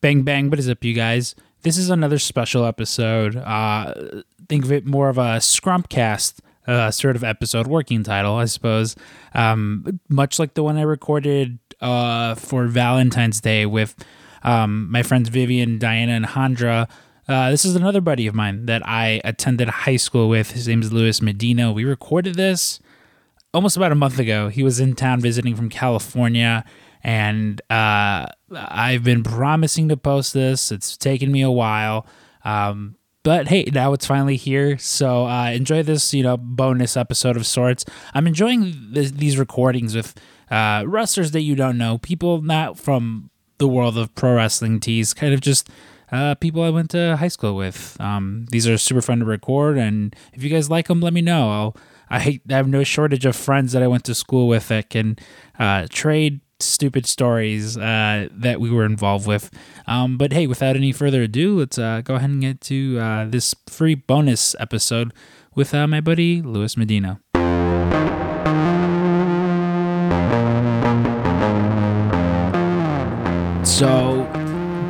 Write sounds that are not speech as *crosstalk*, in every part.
Bang bang, what is up, you guys? This is another special episode. Uh, think of it more of a Scrumpcast uh, sort of episode, working title, I suppose. Um, much like the one I recorded uh, for Valentine's Day with um, my friends Vivian, Diana, and Handra. Uh, this is another buddy of mine that I attended high school with. His name is Luis Medina. We recorded this almost about a month ago. He was in town visiting from California, and uh, I've been promising to post this. It's taken me a while, um, but hey, now it's finally here. So uh, enjoy this, you know, bonus episode of sorts. I'm enjoying th- these recordings with uh, wrestlers that you don't know, people not from the world of pro wrestling tees, kind of just uh, people I went to high school with. Um, these are super fun to record, and if you guys like them, let me know. I'll, I, I have no shortage of friends that I went to school with that can uh, trade stupid stories uh, that we were involved with. Um, but hey, without any further ado, let's uh, go ahead and get to uh, this free bonus episode with uh, my buddy Luis Medina. So,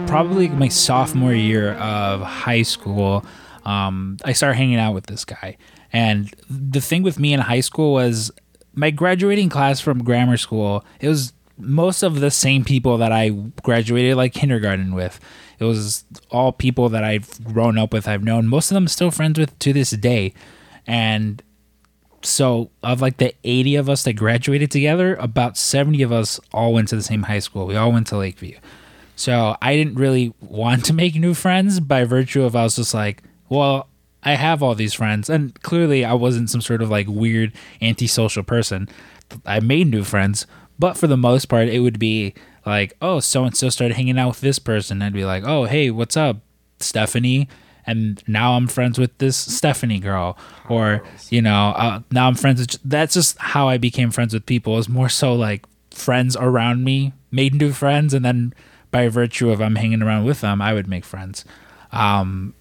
probably my sophomore year of high school, um, I started hanging out with this guy. And the thing with me in high school was my graduating class from grammar school, it was most of the same people that I graduated like kindergarten with. It was all people that I've grown up with, I've known. Most of them still friends with to this day. And so of like the 80 of us that graduated together, about 70 of us all went to the same high school. We all went to Lakeview. So I didn't really want to make new friends by virtue of I was just like, well, I have all these friends. And clearly I wasn't some sort of like weird antisocial person. I made new friends, but for the most part it would be like, oh, so and so started hanging out with this person. I'd be like, oh, hey, what's up, Stephanie? and now I'm friends with this Stephanie girl, or you know, uh, now I'm friends with. That's just how I became friends with people. Is more so like friends around me made new friends, and then by virtue of I'm hanging around with them, I would make friends. Um,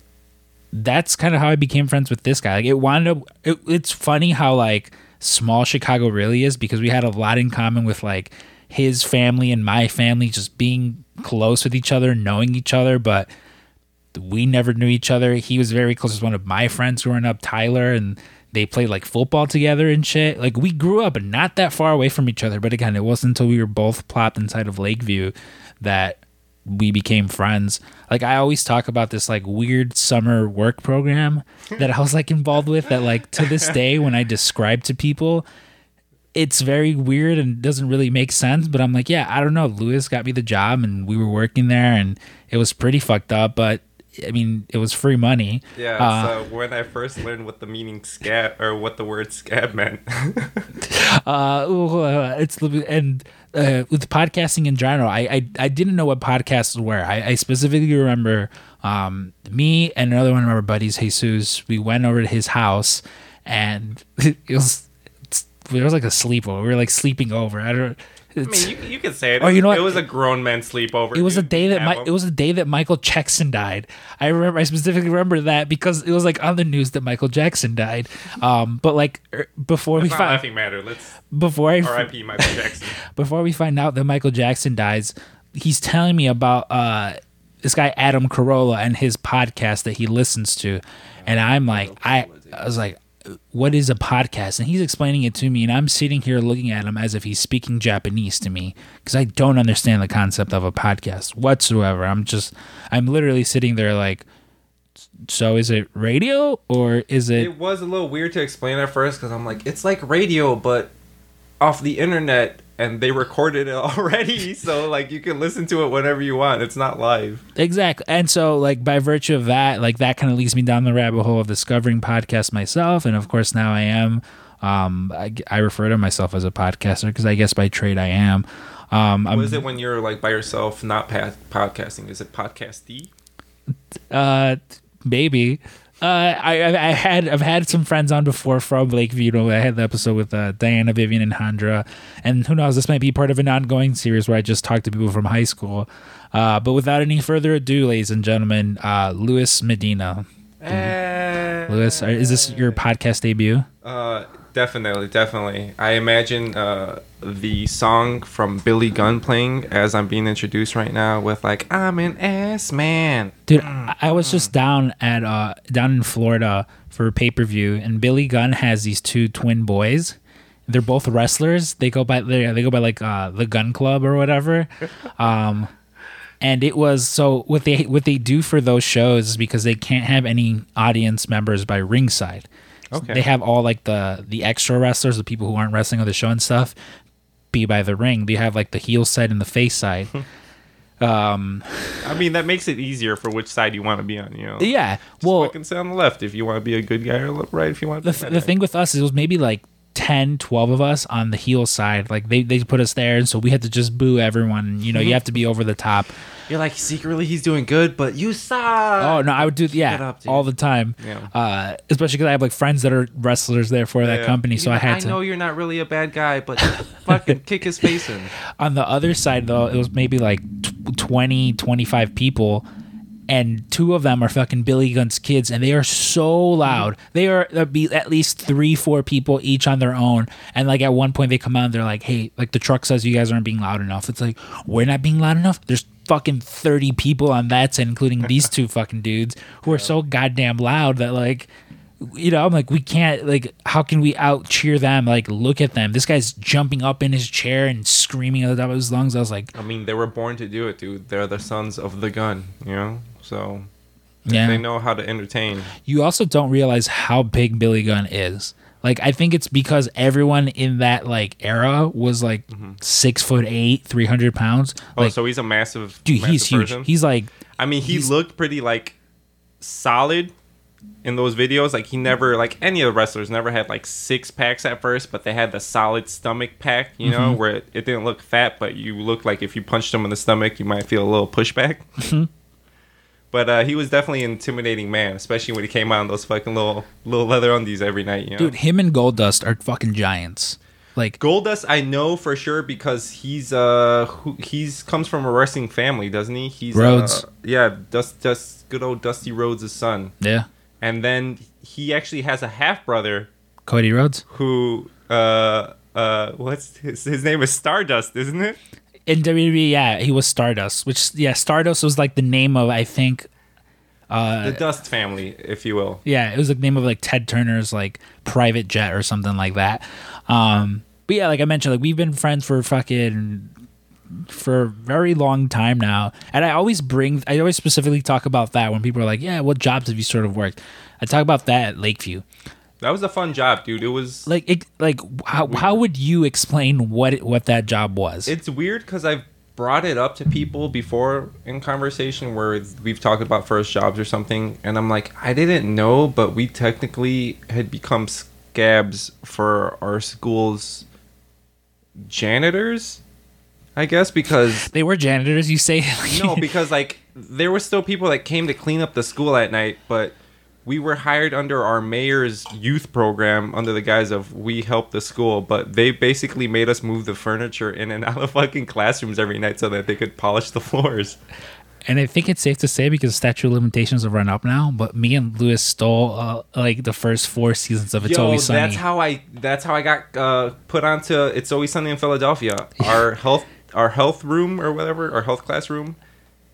that's kind of how I became friends with this guy. Like it wound up. It, it's funny how like small Chicago really is because we had a lot in common with like his family and my family, just being close with each other, knowing each other, but we never knew each other. He was very close with one of my friends growing up, Tyler, and they played like football together and shit. Like we grew up not that far away from each other, but again, it wasn't until we were both plopped inside of Lakeview that we became friends. Like I always talk about this like weird summer work program that I was like involved with that like to this day when I describe to people it's very weird and doesn't really make sense, but I'm like, yeah, I don't know. Lewis got me the job and we were working there and it was pretty fucked up, but I mean, it was free money. Yeah. Uh, so when I first learned what the meaning scab or what the word scab meant, *laughs* uh, it's and uh, with podcasting in general, I, I I didn't know what podcasts were. I, I specifically remember um, me and another one of our buddies, Jesus. We went over to his house, and *laughs* it was it was like a sleepover. We were like sleeping over. I don't I mean, you, you can say it. Oh, you know what? It was a grown man sleepover. It was a day that my, it was a day that Michael Jackson died. I remember. I specifically remember that because it was like on the news that Michael Jackson died. Um, but like er, before That's we find laughing matter. Let's before I R.I.P. Michael Jackson. *laughs* before we find out that Michael Jackson dies, he's telling me about uh this guy Adam Carolla and his podcast that he listens to, and I'm like, I I was like, what is a podcast? And he's explaining it to me and i'm sitting here looking at him as if he's speaking japanese to me because i don't understand the concept of a podcast whatsoever. I'm just i'm literally sitting there like so is it radio or is it it was a little weird to explain at first because i'm like it's like radio but off the internet and they recorded it *laughs* already. So like you can listen to it whenever you want. It's not live. Exactly. And so like by virtue of that like that kind of leads me down the rabbit hole of discovering podcasts myself. And of course now i am um i, I refer to myself as a podcaster because i guess by trade i am. Um what is it when you're like by yourself not podcasting? Is it podcasty uh maybe uh, I, I had I've had some friends on before from Lakeview. You know, I had the episode with uh, Diana, Vivian, and Handra, and who knows, this might be part of an ongoing series where I just talk to people from high school. Uh, but without any further ado, ladies and gentlemen, uh, Luis Medina. Uh, Luis, is this your podcast debut? Uh, Definitely, definitely. I imagine uh, the song from Billy Gunn playing as I'm being introduced right now with like I'm an ass man. Dude, I I was just down at uh down in Florida for a pay per view, and Billy Gunn has these two twin boys. They're both wrestlers. They go by they they go by like uh the Gunn Club or whatever. *laughs* Um, and it was so what they what they do for those shows is because they can't have any audience members by ringside. Okay. They have all like the the extra wrestlers, the people who aren't wrestling on the show and stuff, be by the ring. They have like the heel side and the face side. *laughs* um, I mean, that makes it easier for which side you want to be on. You know. yeah. Just Well, fucking sit on the left if you want to be a good guy, or right if you want to. the, th- the thing with us is it was maybe like 10 12 of us on the heel side like they, they put us there and so we had to just boo everyone you know you have to be over the top You're like secretly he's doing good, but you suck. oh no i would do yeah up, all the time Yeah. uh especially because i have like friends that are wrestlers there for that Yeah. company so i had I to I know you're not really a bad guy, but *laughs* fucking kick his face in. on the other side though it was maybe like tw 20 25 people and two of them are fucking Billy Gunn's kids, and they are so loud. They are there be at least three, four people each on their own. And like at one point, they come out and they're like, "Hey, like the truck says you guys aren't being loud enough." It's like we're not being loud enough. There's fucking thirty people on that set, including these two *laughs* fucking dudes who are so goddamn loud that like. You know, I'm like, we can't, like, how can we out cheer them? Like, look at them. This guy's jumping up in his chair and screaming at the top of his lungs. I was like, I mean, they were born to do it, dude. They're the sons of the gun, you know. So yeah. they know how to entertain. you also don't realize how big Billy Gunn is. Like I think it's because everyone in that like era was like mm-hmm. six foot eight, three hundred pounds. Oh, Like, so he's a massive, dude, massive he's huge. person? He's like, I mean, he looked pretty like solid in those videos. Like he never, like any of the wrestlers, never had like six packs at first, but they had the solid stomach pack. You know, mm-hmm. where it, it didn't look fat, but you look like if you punched him in the stomach, you might feel a little pushback. Mm-hmm. But uh, he was definitely an intimidating man, especially when he came out in those fucking little little leather undies every night. You know? dude, him and Goldust are fucking giants. Like, Goldust, I know for sure because he's uh who, he's comes from a wrestling family, doesn't he? He's Rhodes. Uh, yeah, Dust, Dust, good old Dusty Rhodes' son. yeah, And then he actually has a half brother Cody Rhodes who uh uh what's his, his name is Stardust, isn't it? In WWE. Yeah, he was Stardust. Which yeah, Stardust was like the name of I think. Uh, The Dust family, if you will. Yeah, it was the name of like Ted Turner's like private jet or something like that. Um, but yeah, like I mentioned, like we've been friends for fucking for a very long time now, and I always bring, I always specifically talk about that when people are like, "Yeah, what jobs have you sort of worked?" I talk about that at Lakeview. That was a fun job, dude. It was Like, it, like how how would you explain what it, what that job was? it's weird because I've brought it up to people before in conversation where we've talked about first jobs or something, and I'm like, I didn't know, but we technically had become scabs for our school's janitors, I guess, because *laughs* they were janitors, you say? *laughs* no, because like there were still people that came to clean up the school at night, but we were hired under our mayor's youth program under the guise of we help the school, but they basically made us move the furniture in and *laughs* out of fucking classrooms every night so that they could polish the floors. And I think it's safe to say because statute of limitations have run up now. But me and Lewis stole uh, like the first four seasons of It's Yo, Always Sunny. that's how I that's how I got uh, put onto It's Always Sunny in Philadelphia. *laughs* Our health our health room or whatever, our health class room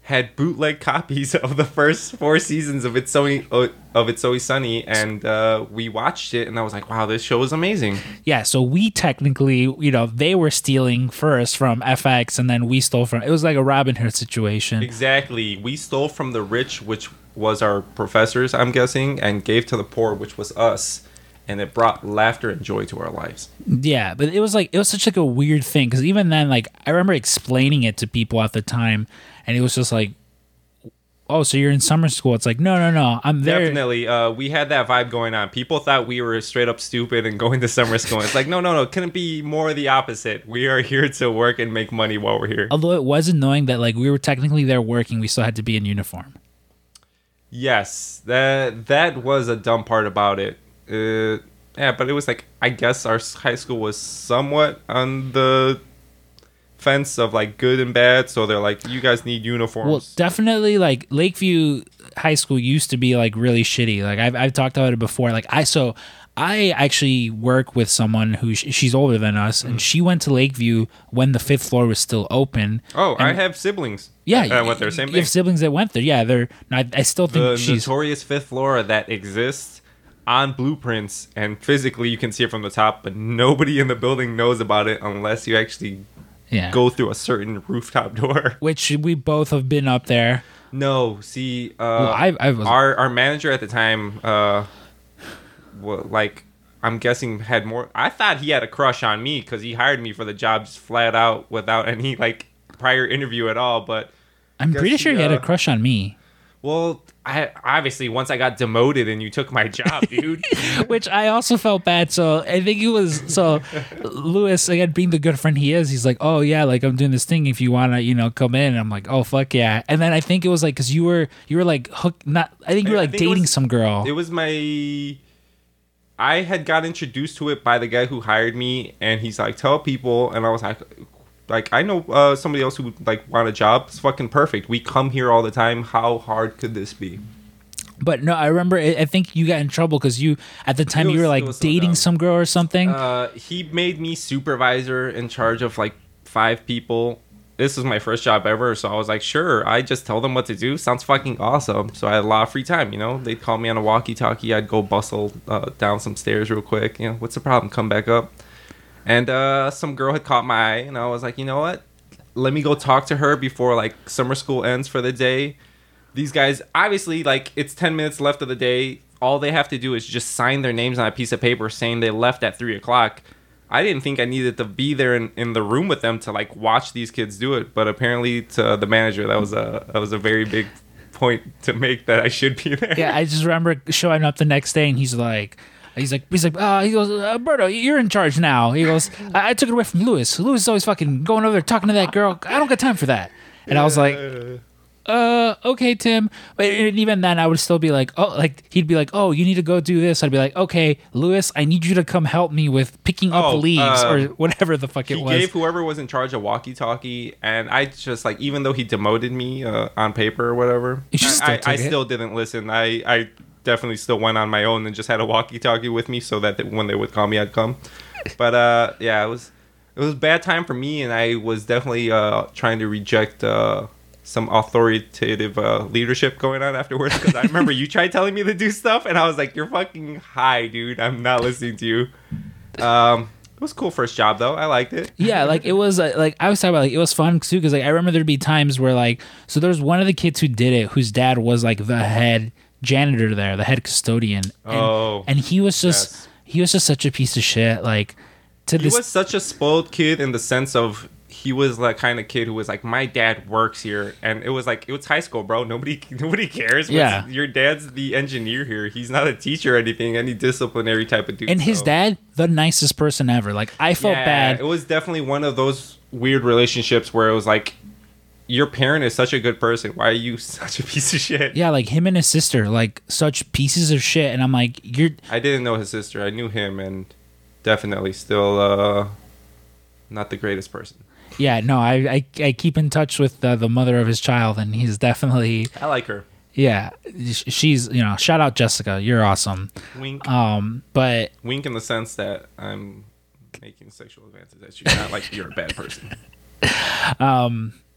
had bootleg copies *laughs* of the first four seasons of It's Always of It's Always Sunny, and uh, we watched it, and I was like, "Wow, this show is amazing." yeah, so we technically, you know, they were stealing first from FX, and then we stole from. It was like a Robin Hood situation. Exactly, we stole from the rich, which was our professors, I'm guessing, and gave to the poor, which was us, and it brought laughter and joy to our lives. Yeah, but it was like it was such like a weird thing because even then, like I remember explaining it to people at the time, and it was just like, "Oh, so you're in summer school?" It's like, no, no, no, I'm there. Definitely, uh, we had that vibe going on. People thought we were straight up stupid and going to summer school. It's like, no, no, no. Couldn't be more the opposite. We are here to work and make money while we're here. Although it was annoying that like we were technically there working, we still had to be in uniform. Yes, that that was a dumb part about it. Uh, yeah, but it was like I guess our high school was somewhat on the fence of like good and bad. So they're like, you guys need uniforms. Well, definitely like Lakeview High School used to be like really shitty. Like I've I've talked about it before. Like I so I actually work with someone who sh- she's older than us, Mm. and she went to Lakeview when the fifth floor was still open. Oh, I have siblings. Yeah, that went there. Same you thing. have siblings that went there. Yeah, they're. I, I still think the she's. notorious fifth floor that exists on blueprints and physically you can see it from the top but nobody in the building knows about it unless you actually yeah. go through a certain rooftop *laughs* door Which we both have been up there. no see uh Well, I, I was. our our manager at the time uh wa- like i'm guessing had more i thought he had a crush on me because he hired me for the job just flat out without *laughs* any like prior interview at all but I'm pretty he, sure he had a uh, crush on me. Well i obviously once i got demoted and you took my job *laughs* dude which I also felt bad. So I think it was so Lewis again being the good friend he is. He's like, oh yeah, like I'm doing this thing. If you wanna, you know, come in. And I'm like, oh fuck yeah. And then I think it was like because you were you were like hook not. I think you were like dating was- some girl. It was my. I had got introduced to it by the guy who hired me, and he's like, "Tell people," and I was like, "Like I know uh, somebody else who like want a job. It's fucking perfect. We come here all the time. How hard could this be?" but no, I remember. I think you got in trouble because you at the time It you were like dating dumb. some girl or something. Uh, he made me supervisor in charge of like five people. This was my first job ever, so I was like, sure. I just tell them what to do. Sounds fucking awesome. So I had a lot of free time. You know, they'd call me on a walkie-talkie. I'd go bustle uh, down some stairs real quick. You know, what's the problem? Come back up. And uh, some girl had caught my eye, and I was like, you know what? Let me go talk to her before like summer school ends for the day. These guys, obviously, like it's ten minutes left of the day. All they have to do is just sign their names on a piece of paper saying they left at three o'clock. I didn't think I needed to be there in, in the room with them to like watch these kids do it, but apparently to the manager that was a that was a very big point to make that I should be *laughs* there. yeah, I just remember showing up the next day and he's like. He's like, he's like, uh, he goes, Alberto, you're in charge now. He goes, I, I took it away from Lewis. Lewis is always fucking going over there talking to that girl. I don't got time for that. And I was like, uh, okay, Tim. But and even then, I would still be like, oh, like he'd be like, oh, you need to go do this. I'd be like, okay, Lewis, I need you to come help me with picking up Oh, leaves uh, or whatever the fuck it was. he gave whoever was in charge a walkie-talkie, and I just like even though he demoted me uh, on paper or whatever, I, I, I still didn't listen. I I definitely still went on my own and just had a walkie-talkie with me so that when they would call me, I'd come. But uh, yeah, it was it was a bad time for me, and I was definitely uh, trying to reject. Uh, some authoritative uh, leadership going on afterwards because I remember you tried telling me to do stuff and I was like, "You're fucking high, dude. I'm not listening to you." Um, it was cool first job though. I liked it. yeah, like it was uh, like I was talking about like it was fun too because like I remember there'd be times where like so there's one of the kids who did it whose dad was like the head janitor there, the head custodian. And, Oh, and he was just yes. he was just such a piece of shit. Like to He this was such a spoiled kid in the sense of he was that kind of kid who was like, my dad works here, and it was like it was high school, bro. Nobody *laughs* nobody cares. What's- Yeah. your dad's the engineer here. He's not a teacher or anything. Any disciplinary type of dude. and his so- dad, the nicest person ever. Like I felt Yeah, bad. It was definitely one of those weird relationships where it was like, your parent is such a good person. Why are you *laughs* such a piece of shit? Yeah, like him and his sister, like such pieces of shit. And I'm like, you're I didn't know his sister. I knew him, and definitely still uh, not the greatest person. yeah, no, I I, I keep in touch with uh, the mother of his child, and he's definitely I like her. yeah, she's you know, shout out Jessica, you're awesome. Wink. Um, but wink in the sense that I'm making sexual advances at you, not like you're a bad person. *laughs*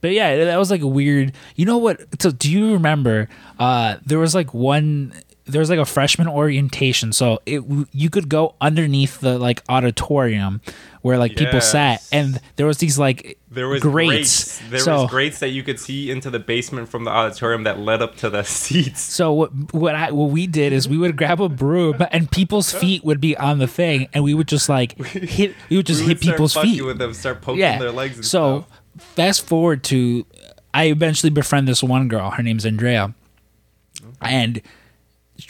but yeah, that was like a weird. You know what? So do you remember? Uh, there was like one. There was like a freshman orientation, so it you could go underneath the like auditorium where like people sat, and there was these like There was grates. grates. There so, was grates that you could see into the basement from the auditorium that led up to the *laughs* seats. So what what I what we did is we would grab a broom and people's *laughs* feet would be on the thing and we would just like hit we would just We hit would start people's feet. with them, start poking yeah. their legs. And so stuff. Fast forward to I eventually befriend this one girl. Her name's Andrea, and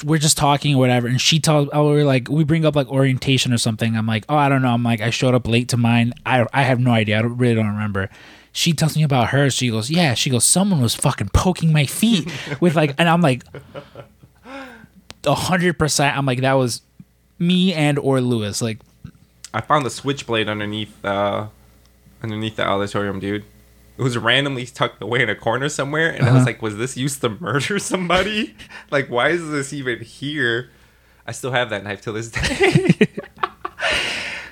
we're just talking or whatever. And she tells, oh, we're like, we bring up like orientation or something. I'm like, oh, I don't know. I'm like, I showed up late to mine. I I have no idea. I don't, really don't remember. She tells me about hers. She goes, yeah. She goes, someone was fucking poking my feet *laughs* with like, and I'm like, a hundred percent. I'm like, that was me and or Lewis. Like, I found the switchblade underneath uh, underneath the auditorium, dude. It was randomly tucked away in a corner somewhere, and I Uh-huh. was like, "Was this used to murder *laughs* somebody? like, why is this even here?" I still have that knife till this day. *laughs*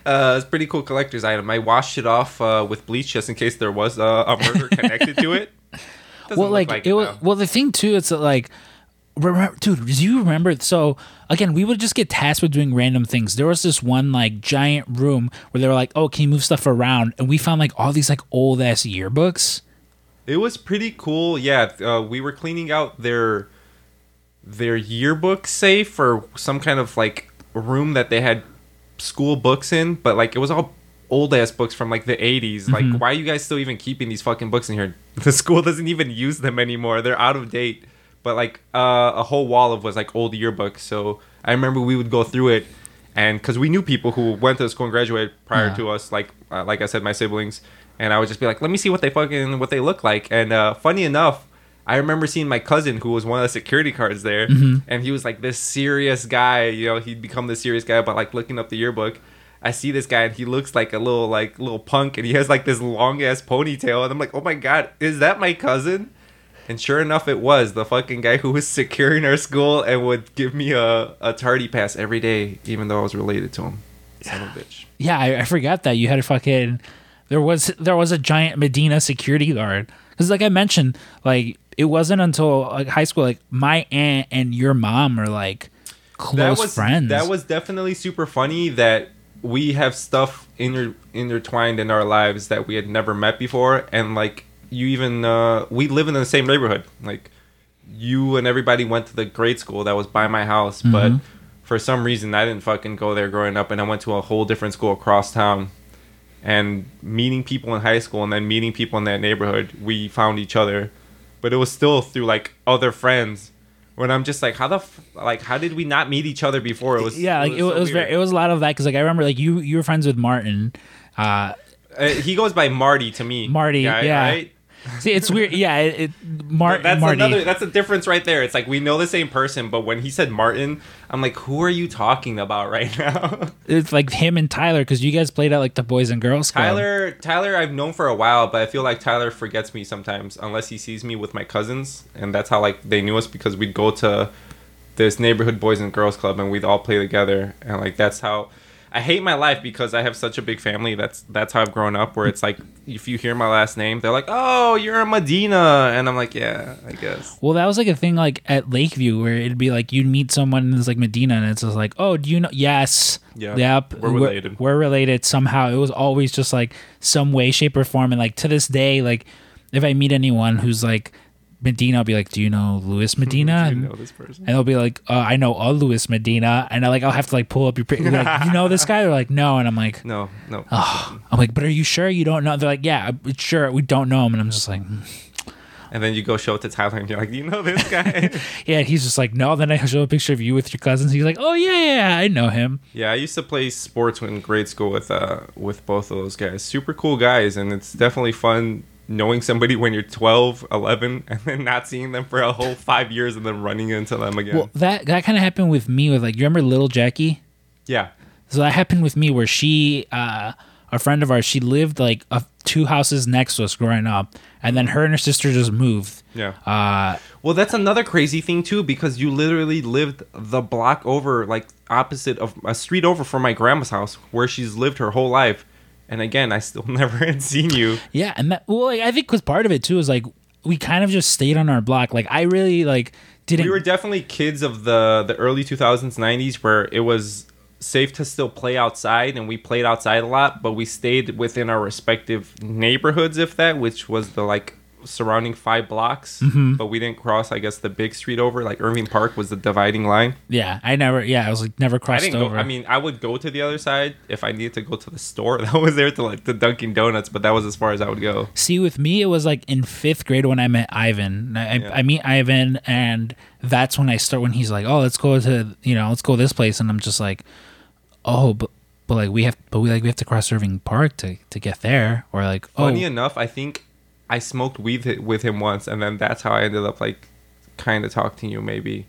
uh, it's a pretty cool collector's item. I washed it off uh, with bleach just in case there was a, a murder connected to it. *laughs* Doesn't well, look like, it was. Well, the thing too, it's like, remember, dude, do you remember? So again, we would just get tasked with doing random things. There was this one like giant room where they were like, "Oh, can you move stuff around?" And we found like all these like old ass yearbooks. It was pretty cool. Yeah, uh, we were cleaning out their their yearbook safe or some kind of like room that they had school books in, but like it was all old ass books from like the 80s. Like why are you guys still even keeping these fucking books in here? *laughs* The school doesn't even use them anymore. They're out of date. But like uh, a whole wall of was like old yearbooks. So I remember we would go through it and cuz we knew people who went to school and graduated prior Yeah. to us like uh, like I said my siblings and I would just be like, "Let me see what they fucking what they look like." And uh, funny enough, I remember seeing my cousin who was one of the security guards there, and he was like this serious guy. You know, he'd become this serious guy, but like looking up the yearbook. I see this guy and he looks like a little like little punk and he has like this long ass ponytail and I'm like, oh my god, is that my cousin? And sure enough, it was the fucking guy who was securing our school and would give me a, a tardy pass every day, even though I was related to him. Son of a bitch. Yeah, I, I forgot that you had a fucking. There was there was a giant Medina security guard because, like I mentioned, like it wasn't until like high school, like my aunt and your mom are like close that was friends. that was definitely super funny that we have stuff inter- intertwined in our lives that we had never met before and like you even uh we live in the same neighborhood like you and everybody went to the grade school that was by my house but Mm-hmm. for some reason I didn't fucking go there growing up and I went to a whole different school across town and meeting people in high school and then meeting people in that neighborhood we found each other but it was still through like other friends when I'm just like how the f- like how did we not meet each other before it was yeah, like it was, so it was very, it was a lot of that because like I remember like you you were friends with Martin. Uh, Uh, he goes by Marty to me Marty, guy, yeah. right? See, it's weird. Yeah, it, it Mar- that's Marty. another that's a difference right there it's like we know the same person but when he said Martin I'm like who are you talking about right *laughs* now it's like him and Tyler because you guys played at like the Boys and Girls Club. Tyler Tyler I've known for a while, but I feel like Tyler forgets me sometimes unless he sees me with my cousins, and that's how like they knew us because we'd go to this neighborhood boys and girls club and we'd all play together, and like that's how. I hate my life because I have such a big family. That's that's how I've grown up. Where it's like if you hear my last name, they're like, "Oh, you're a Medina," and I'm like, "Yeah, I guess." Well, that was like a thing like at Lakeview where it'd be like you'd meet someone and it's like Medina and it's just like, oh, do you know? Yes. Yeah, Yep. we're related. We're, related somehow. It was always just like some way, shape, or form. And like to this day, like if I meet anyone who's like Medina, I'll be like, do you know Louis *laughs* Medina? you And, know this person. and they'll be like, uh, I know a Louis Medina. And I like, I'll have to like pull up your, pic- like, you know this guy? They're like, no. And I'm like, No, no. oh. I'm like, but are you sure you don't know? They're like, yeah, sure we don't know him. And I'm just like, "Hmm." And then you go show it to Tyler, and you're like, "Do you know this guy?" *laughs* Yeah, and he's just like, no. Then I show a picture of you with your cousins. He's like, oh yeah, yeah, yeah, I know him. Yeah, I used to play sports in grade school with uh with both of those guys. Super cool guys, and it's definitely fun knowing somebody when you're 12, 11, *laughs* and then not seeing them for a whole five years and then running into them again. Well, that that kind of happened with me with like, you remember Little Jackie? yeah, So that happened with me where she, uh, a friend of ours, she lived like a, two houses next to us growing up, and then her and her sister just moved. yeah. Uh, Well, that's another crazy thing too, because you literally lived the block over, like opposite of a street over from my grandma's house, where she's lived her whole life. And again, I still *laughs* never had seen you. yeah, and that well, like, I think was part of it too is like we kind of just stayed on our block. Like I really like didn't. we were definitely kids of the the early 2000s 90s where it was safe to still play outside and we played outside a lot but we stayed within our respective neighborhoods if that which was the like surrounding five blocks mm-hmm. but we didn't cross i guess the big street over like irving park was the dividing line yeah, I never. Yeah, I was like never i crossed didn't over. go i mean i would go to the other side if i needed to go to the store *laughs* that was there to like the dunkin donuts but that was as far as i would go See, with me, it was like in fifth grade when I met Ivan. I, Yeah. I meet Ivan, and that's when I start. When he's like, "Oh, let's go to you know, let's go this place," and I'm just like, "Oh, but but like we have, but we like we have to cross Irving Park to to get there," or like, "Oh, funny enough i think i smoked weed with him once and then that's how i ended up like kind of talking to you maybe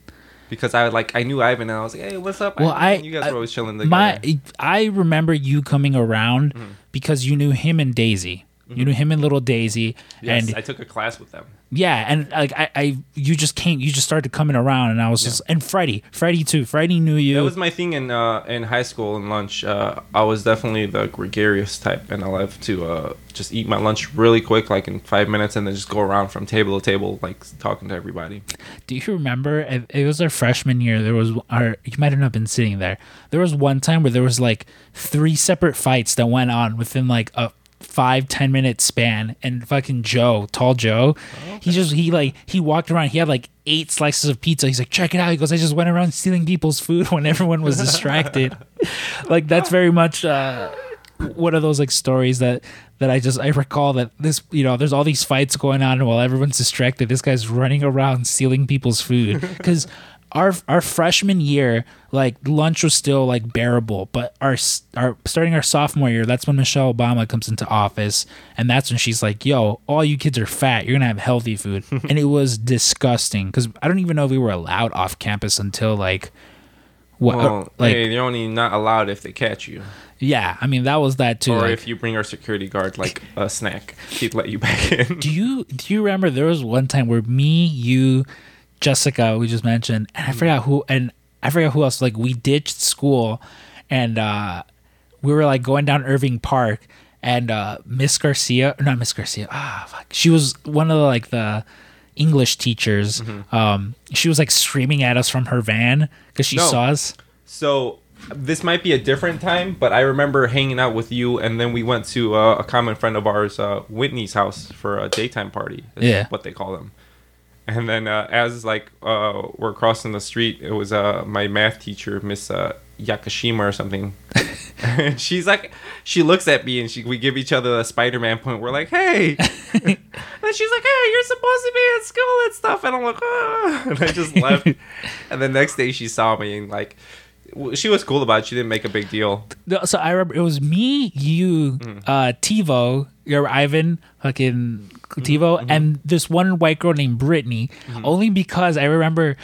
because i would like i knew ivan and i was like hey what's up Well, Ivan?" I- you guys I- were always chilling together my I remember you coming around Mm-hmm. because you knew him and Daisy. You knew him and little Daisy, yes and i took a class with them Yeah, and like I, I you just came, you just started coming around, and I was just and Freddie, Freddie too. Freddie knew you. That was my thing in uh, in high school and lunch. Uh, I was definitely the gregarious type, and I love to uh, just eat my lunch really quick, like in five minutes, and then just go around from table to table, like talking to everybody. Do you remember? It, it was our freshman year. There was our. You might have not been sitting there. There was one time where there was like three separate fights that went on within like a five ten minute span and fucking joe tall joe he just he like he walked around he had like eight slices of pizza. He's like check it out. He goes i just went around stealing people's food *laughs* when everyone was distracted. *laughs* Like that's very much uh one of those like stories that that I just I recall that this you know there's all these fights going on while everyone's distracted. This guy's running around stealing people's food. Because our our freshman year like lunch was still like bearable, but our our starting our sophomore year that's when Michelle Obama comes into office and that's when she's like, "Yo, all you kids are fat. You're gonna have healthy food," *laughs* and it was disgusting because I don't even know if we were allowed off campus until like. What uh, Well, like hey, you're only not allowed if they catch you, yeah I mean that was that too or like- if you bring our security guard like a snack, he'd let you back *laughs* in. Do you do you remember there was one time where me, you, Jessica, we just mentioned, and I forgot who, and I forgot who else. Like we ditched school, and uh, we were like going down Irving Park, and uh, Miss Garcia, or not Miss Garcia, ah, fuck, she was one of the like the English teachers. Um, she was like screaming at us from her van because she No. saw us. So this might be a different time, but I remember hanging out with you, and then we went to uh, a common friend of ours, uh, Whitney's house for a daytime party. Is Yeah. what they call them. And then uh, as like uh, we're crossing the street, it was uh, my math teacher, Miss uh, Yakashima or something. *laughs* and she's like, she looks at me and she we give each other a Spider-Man point. We're like, hey. *laughs* and she's like, hey, you're supposed to be at school and stuff. And I'm like, ah. And I just left. *laughs* and the next day she saw me and like, she was cool about it. She didn't make a big deal. So I remember it was me, you, Mm. uh, TiVo, your Ivan, fucking TiVo, Mm-hmm. and this one white girl named Brittany. Only because I remember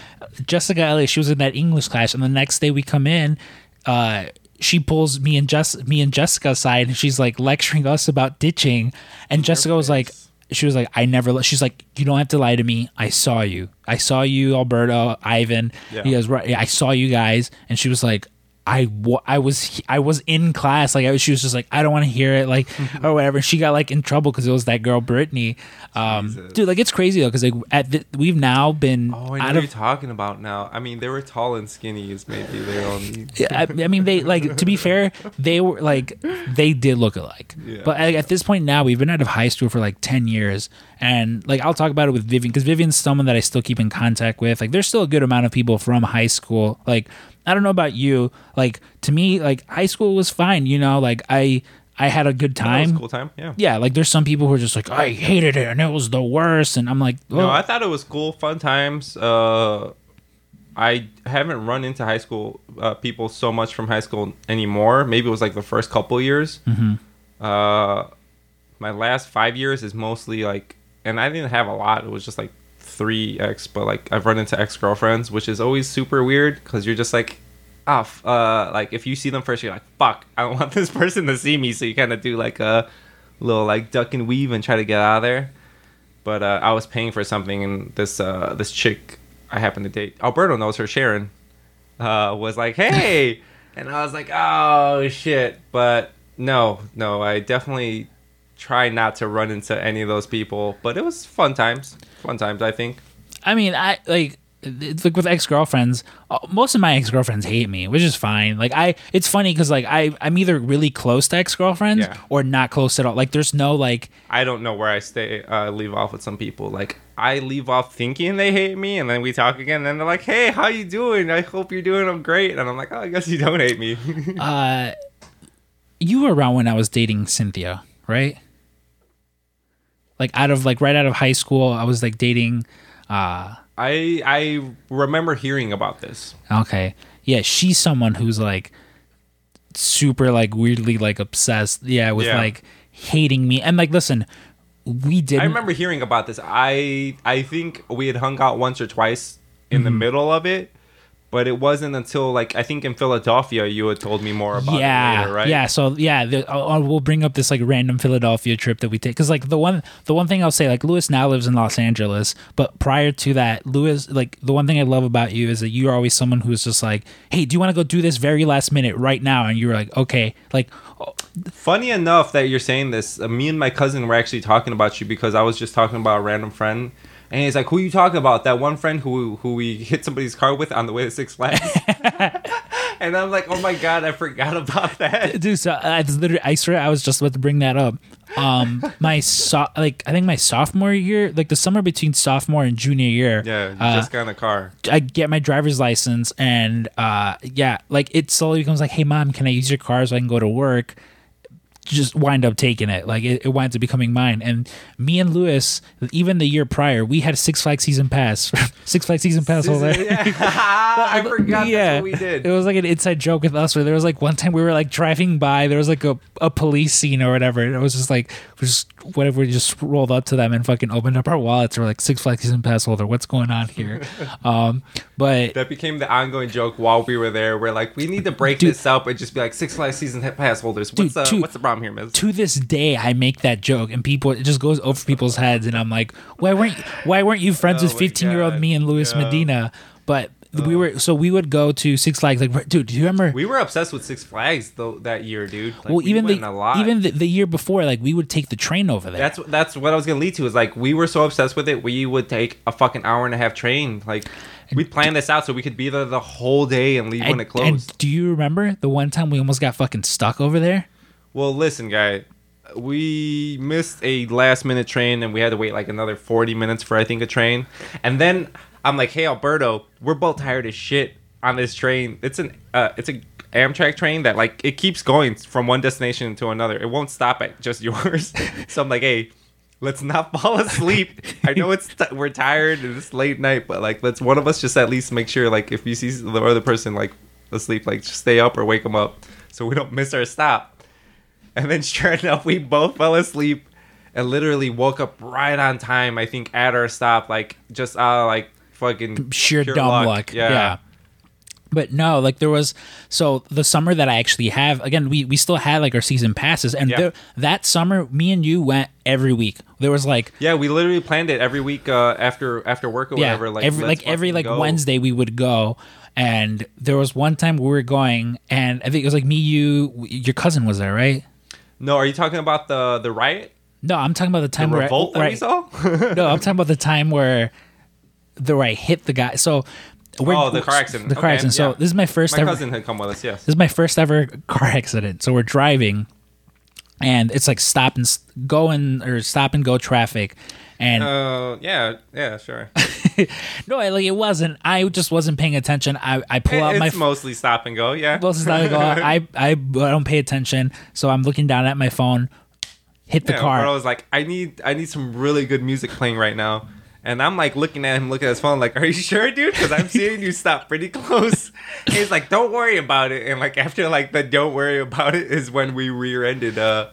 Jessica Elliott, she was in that English class, and the next day we come in, uh, she pulls me and Jess, me and Jessica aside, and she's like lecturing us about ditching, and Jessica was like. She was like, I never. li-" She's like, you don't have to lie to me. I saw you. I saw you, Alberto, Ivan. Yeah. He goes, right. I saw you guys, and she was like, I, I was I was in class like I was, she was just like I don't want to hear it like *laughs* or whatever. She got like in trouble because it was that girl Brittany. Um, Jesus. dude, like it's crazy though because like at the, we've now been Oh, I know out what of you're talking about now. I mean, they were tall and skinny is maybe their only. I, I mean, they like to be fair, they were like they did look alike. Yeah. But like, at this point now, we've been out of high school for like ten years, and like I'll talk about it with Vivian because Vivian's someone that I still keep in contact with. Like, there's still a good amount of people from high school. Like, I don't know about you. Like to me, like high school was fine. You know, like I I had a good That time. a cool time. Yeah. Yeah, like there's some people who are just like I hated it and it was the worst, and I'm like, No, I thought it was cool, fun times. Uh, I haven't run into high school uh, people so much from high school anymore. Maybe it was like the first couple years. Mm-hmm. Uh, my last five years is mostly like, and I didn't have a lot. It was just like three ex, but like I've run into ex girlfriends, which is always super weird because you're just like, ah, f- uh, like if you see them first, you're like, fuck, I don't *laughs* want this person to see me. So you kind of do like a little like duck and weave and try to get out of there but uh, I was paying for something, and this uh, this chick I happened to date, Alberto knows her, Sharon, uh, was like, *laughs* "Hey," and I was like, "Oh shit!" But no, no, I definitely try not to run into any of those people. But it was fun times, fun times. I think. I mean, I like it's like with ex girlfriends. Most of my ex girlfriends hate me, which is fine. Like I, it's funny because like I, I'm either really close to ex girlfriends Yeah. or not close at all. Like there's no like, I don't know where I stay. Uh, leave off with some people. Like I leave off thinking they hate me, and then we talk again, and then they're like, "Hey, how you doing? I hope you're doing. I'm great." And I'm like, "Oh, I guess you don't hate me." *laughs* uh, you were around when I was dating Cynthia, right? Like out of like right out of high school, I was like dating. uh I I remember hearing about this. Okay, yeah, she's someone who's like super like weirdly like obsessed. Yeah, with Yeah. like hating me and like listen, we did. I remember hearing about this. I I think we had hung out once or twice in the middle of it, But it wasn't until like I think in Philadelphia you had told me more about yeah, it later, right? Yeah, so yeah, the, I'll, I'll- we'll bring up this like random Philadelphia trip that we take because like the one the one thing I'll say like Lewis now lives in Los Angeles, but prior to that, Lewis like the one thing I love about you is that you're always someone who's just like, hey, do you want to go do this very last minute right now? And you were like, okay, like oh, Funny enough that you're saying this, uh, me and my cousin were actually talking about you because I was just talking about a random friend. And he's like, "Who you talking about? That one friend who who we *laughs* hit somebody's car with on the way to Six Flags?" *laughs* and I'm like, "Oh my god, I forgot about that." dude so I it's literally I swear I was just about to bring that up. Um, *laughs* my so like I think my sophomore year, like the summer between sophomore and junior year, Yeah, uh, just got in a car. I get my driver's license and uh yeah, like it slowly becomes like, hey mom, can I use your car so I can go to work? Just wind up taking it. Like it, it winds up becoming mine. And me and Lewis, even the year prior, we had Six Flags season pass. *laughs* Six Flags season pass holder. Yeah. *laughs* *laughs* I forgot that's what we did. It was like an inside joke with us where there was like one time we were like driving by, there was like a, a police scene or whatever. And it was just like, we just whatever, we just rolled up to them and fucking opened up our wallets. We're like, Six Flags season pass holder, what's going on here? um, but That became the ongoing joke while we were there. We're like, we need to break Dude. this up and just be like Six Flags season pass holders. What's Dude, the to- what's the problem here, Miz? to this day, I make that joke and people, it just goes over people's heads. And I'm like, why weren't, why weren't you friends Oh with 15 year old me and Louis Yeah. Medina? But we oh. were, so we would go to Six Flags. Like, dude, do you remember? We were obsessed with Six Flags though that year, dude. Like, well, we even the a lot. even the, the year before, like we would take the train over there. That's that's what I was gonna lead to. Is like we were so obsessed with it, we would take a fucking hour and a half train. Like we'd plan this out so we could be there the whole day and leave when it closed. And do you remember the one time we almost got fucking stuck over there? well, listen, guy, we missed a last minute train and we had to wait like another forty minutes for I think a train. And then I'm like, hey Alberto, we're both tired as shit on this train. It's an uh, it's a Amtrak train that like it keeps going from one destination to another. It won't stop at just *laughs* yours. so I'm like, hey, let's not fall asleep. I know it's t- we're tired and it's late night, but like let's one of us just at least make sure like if you see the other person like asleep, like just stay up or wake them up so we don't miss our stop. And then sure enough, we both fell asleep and literally woke up right on time. I think at our stop, like just uh like fucking Sheer dumb luck. Yeah. But no, like there was so the summer that I actually have again, we we still had like our season passes, and Yeah. there, that summer, me and you went every week. There was like Yeah, we literally planned it every week uh, after after work or yeah, whatever. Like every like every like go. Wednesday we would go, and there was one time we were going, and I think it was like me, you, your cousin was there, right? No, are you talking about the the riot, No, I'm talking about the the time where revolt that where we I- saw? no, I'm *laughs* talking about the time where the where I hit the guy. So we're, Oh, the car accident. The car Okay, accident. So yeah. this is my first My ever. cousin had come with us. Yes. This is my first ever car accident. So we're driving, and it's like stop and go and or stop and go traffic, and Uh, yeah, yeah, sure. *laughs* no, I- like it wasn't. I just wasn't paying attention. I I pull out my it's mostly stop and go. Yeah. well, it's not like, oh, I, I I don't pay attention, so I'm looking down at my phone, hit the yeah, car. But I was like, I need I need some really good music playing right now. And I'm like looking at him, looking at his phone, like, "Are you sure, dude? Because I'm seeing you stop pretty close." And *laughs* he's like, "Don't worry about it." And like after like the "Don't worry about it" is when we rear-ended uh,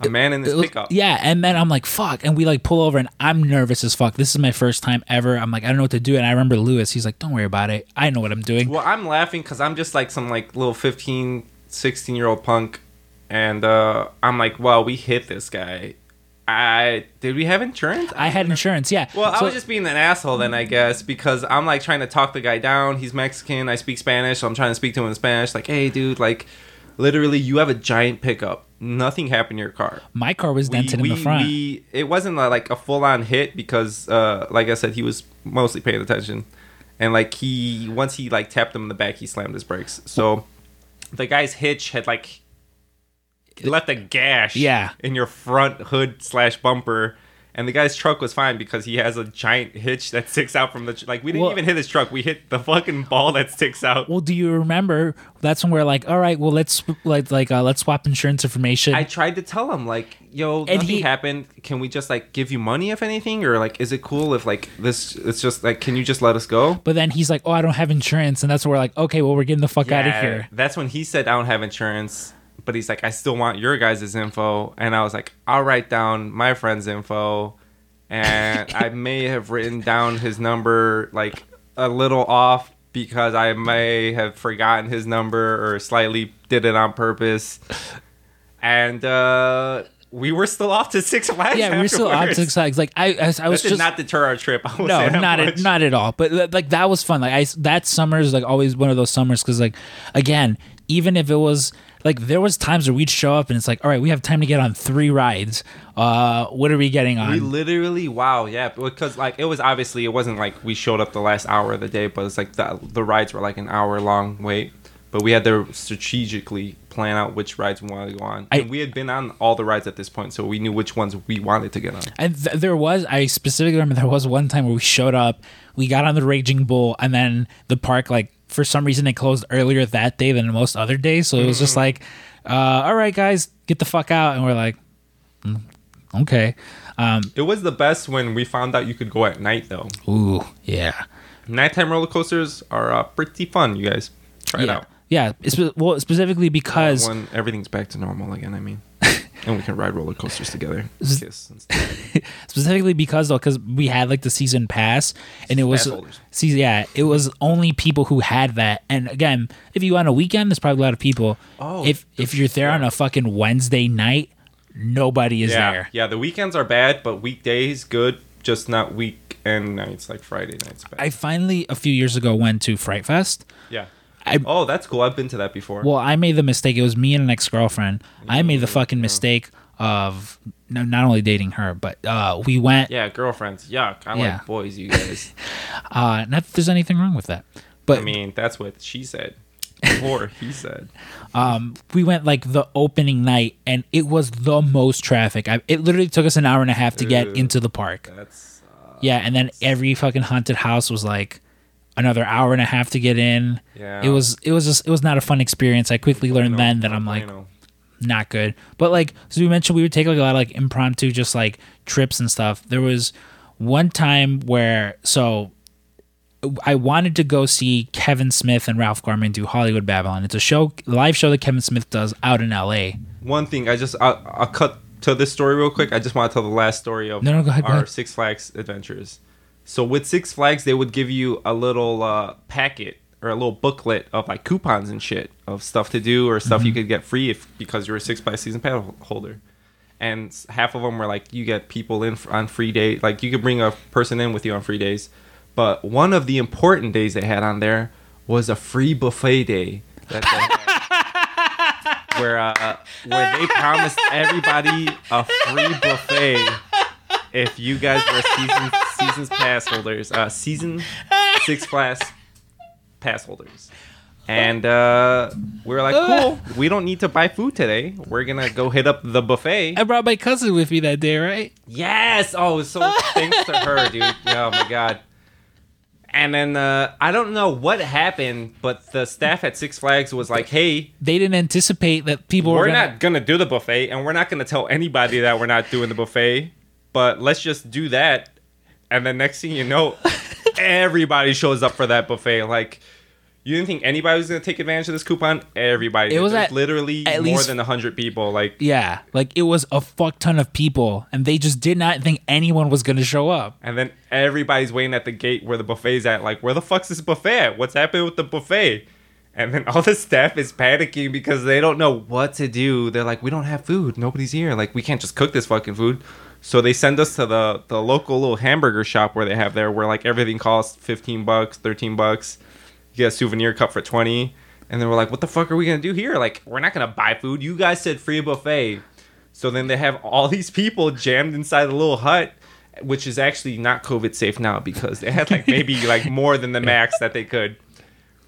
a man in this was- pickup. Yeah, and then I'm like, fuck. And we like pull over and I'm nervous as fuck. This is my first time ever. I'm like, I don't know what to do. And I remember Lewis, he's like, don't worry about it. I know what I'm doing. Well, I'm laughing because I'm just like some like little 15, 16 year old punk, and uh, I'm like, "Well, we hit this guy." I did we have insurance? I had insurance, yeah. Well, I was just being an asshole then, I guess, because I'm like trying to talk the guy down. He's Mexican. I speak Spanish, so I'm trying to speak to him in Spanish. Like, hey, dude, like, literally, you have a giant pickup. Nothing happened to your car. my car was dented in the front. we- it wasn't like a full on hit because, uh, like I said, he was mostly paying attention, and like he once he like tapped him in the back, he slammed his brakes. So the guy's hitch had like left a gash Yeah. in your front hood slash bumper. And the guy's truck was fine because he has a giant hitch that sticks out from the tr- like. We didn't Well- even hit his truck. We hit the fucking ball that sticks out. well, do you remember? That's when we're like, all right, well, let's like like uh, let's swap insurance information. I tried to tell him like, "Yo, And nothing he- happened. Can we just like give you money if anything, or like, is it cool if like this? It's just like, can you just let us go?" but then he's like, oh, I don't have insurance, and that's when we're like, okay, well, we're getting the fuck out of here. That's when he said, "I don't have insurance," but he's like, "I still want your guys' info," and I was like, "I'll write down my friend's info," and *laughs* I may have written down his number like a little off because I may have forgotten his number or slightly did it on purpose. And uh, we were still off to Six Flags. Yeah, we're still off to Six Flags. Like I, I, I was That did just not deter our trip. I no, not at, not at all. But like that was fun. Like I, that summer is like always one of those summers because like again, even if it was like there was times where we'd show up and it's like, all right, we have time to get on three rides. Uh, what are we getting on? We literally, wow, yeah, because like it was obviously it wasn't like we showed up the last hour of the day, but it's like the the rides were like an hour long wait. But we had to strategically plan out which rides we wanted to go on. I- and we had been on all the rides at this point, so we knew which ones we wanted to get on. And th- there was, I specifically remember there was one time where we showed up, we got on the Raging Bull, and then the park, like, for some reason, it closed earlier that day than most other days. So it was Mm. just like, uh, all right, guys, get the fuck out. And we're like, "Mm, okay. Um, It was the best when we found out you could go at night though. ooh, yeah. Nighttime roller coasters are uh, pretty fun, you guys. Try it yeah. out. Yeah. It's, well, specifically because when everything's back to normal again, I mean. And we can ride roller coasters together. Kiss and stuff. *laughs* specifically because though because we had like the season pass and it was Pass holders. see yeah it was only people who had that and again if you on a weekend there's probably a lot of people Oh, if if you're there on a fucking wednesday night nobody is yeah, there yeah. The weekends are bad, but weekdays good. Just not weekend nights like Friday nights. Bad. i finally a few years ago went to fright fest yeah. I- oh, that's cool. I've been to that before. well i made the mistake it was me and an ex-girlfriend i made the fucking mistake of not only dating her but uh we went yeah, girlfriends. Yuck. I Yeah. like boys. You guys. *laughs* uh not that there's anything wrong with that but I mean, that's what she said. Or *laughs* he said. um, we went like the opening night and it was the most traffic. I, it literally took us an hour and a half to get into the park. That's. Yeah, and then every fucking haunted house was like another hour and a half to get in. Yeah. It was it was just it was not a fun experience. I quickly learned no, then that no I'm like bueno. not good. But like so we mentioned we would take like a lot of like impromptu just like trips and stuff. There was one time where so I wanted to go see Kevin Smith and Ralph Garman do Hollywood Babylon. It's a show live show that Kevin Smith does out in LA. One thing, I just I'll, I'll cut to this story real quick. I just want to tell the last story of No, no, go ahead, go our ahead. Six Flags adventures. So with Six Flags, they would give you a little uh, packet or a little booklet of like coupons and shit of stuff to do or stuff you Mm-hmm. could get free if because you're a Six Flags season pass holder. And half of them were like you get people in on free day, like you could bring a person in with you on free days. But one of the important days they had on there was a free buffet day. That they had *laughs* where uh, where they promised everybody a free buffet if you guys were season seasons pass holders, uh, season Six Flags pass holders. And uh, we were like, cool. We don't need to buy food today. We're gonna go hit up the buffet. I brought my cousin with me that day, right? Yes. Oh, so thanks to her, dude. Oh my god. And then uh, I don't know what happened, but the staff at Six Flags was like, "Hey, They didn't anticipate that people were we're gonna, not gonna do the buffet, and we're not gonna tell anybody that we're not doing the buffet, but let's just do that." And then next thing you know, *laughs* everybody shows up for that buffet. Like, you didn't think anybody was gonna take advantage of this coupon? Everybody. It did. was at- literally at more least- than hundred people. Like, Yeah, like it was a fuck ton of people, and they just did not think anyone was gonna show up. And then everybody's waiting at the gate where the buffet's at. Like, where the fuck's this buffet at? What's happening with the buffet? And then all the staff is panicking because they don't know what to do. They're like, we don't have food. Nobody's here. Like, we can't just cook this fucking food. So they send us to the, the local little hamburger shop where they have there, where like everything costs 15 bucks, 13 bucks. You get a souvenir cup for 20. And then we're like, what the fuck are we going to do here? Like, we're not going to buy food. You guys said free buffet. So then they have all *laughs* these people jammed inside the little hut, which is actually not COVID safe now because they had like *laughs* maybe like more than the max that they could.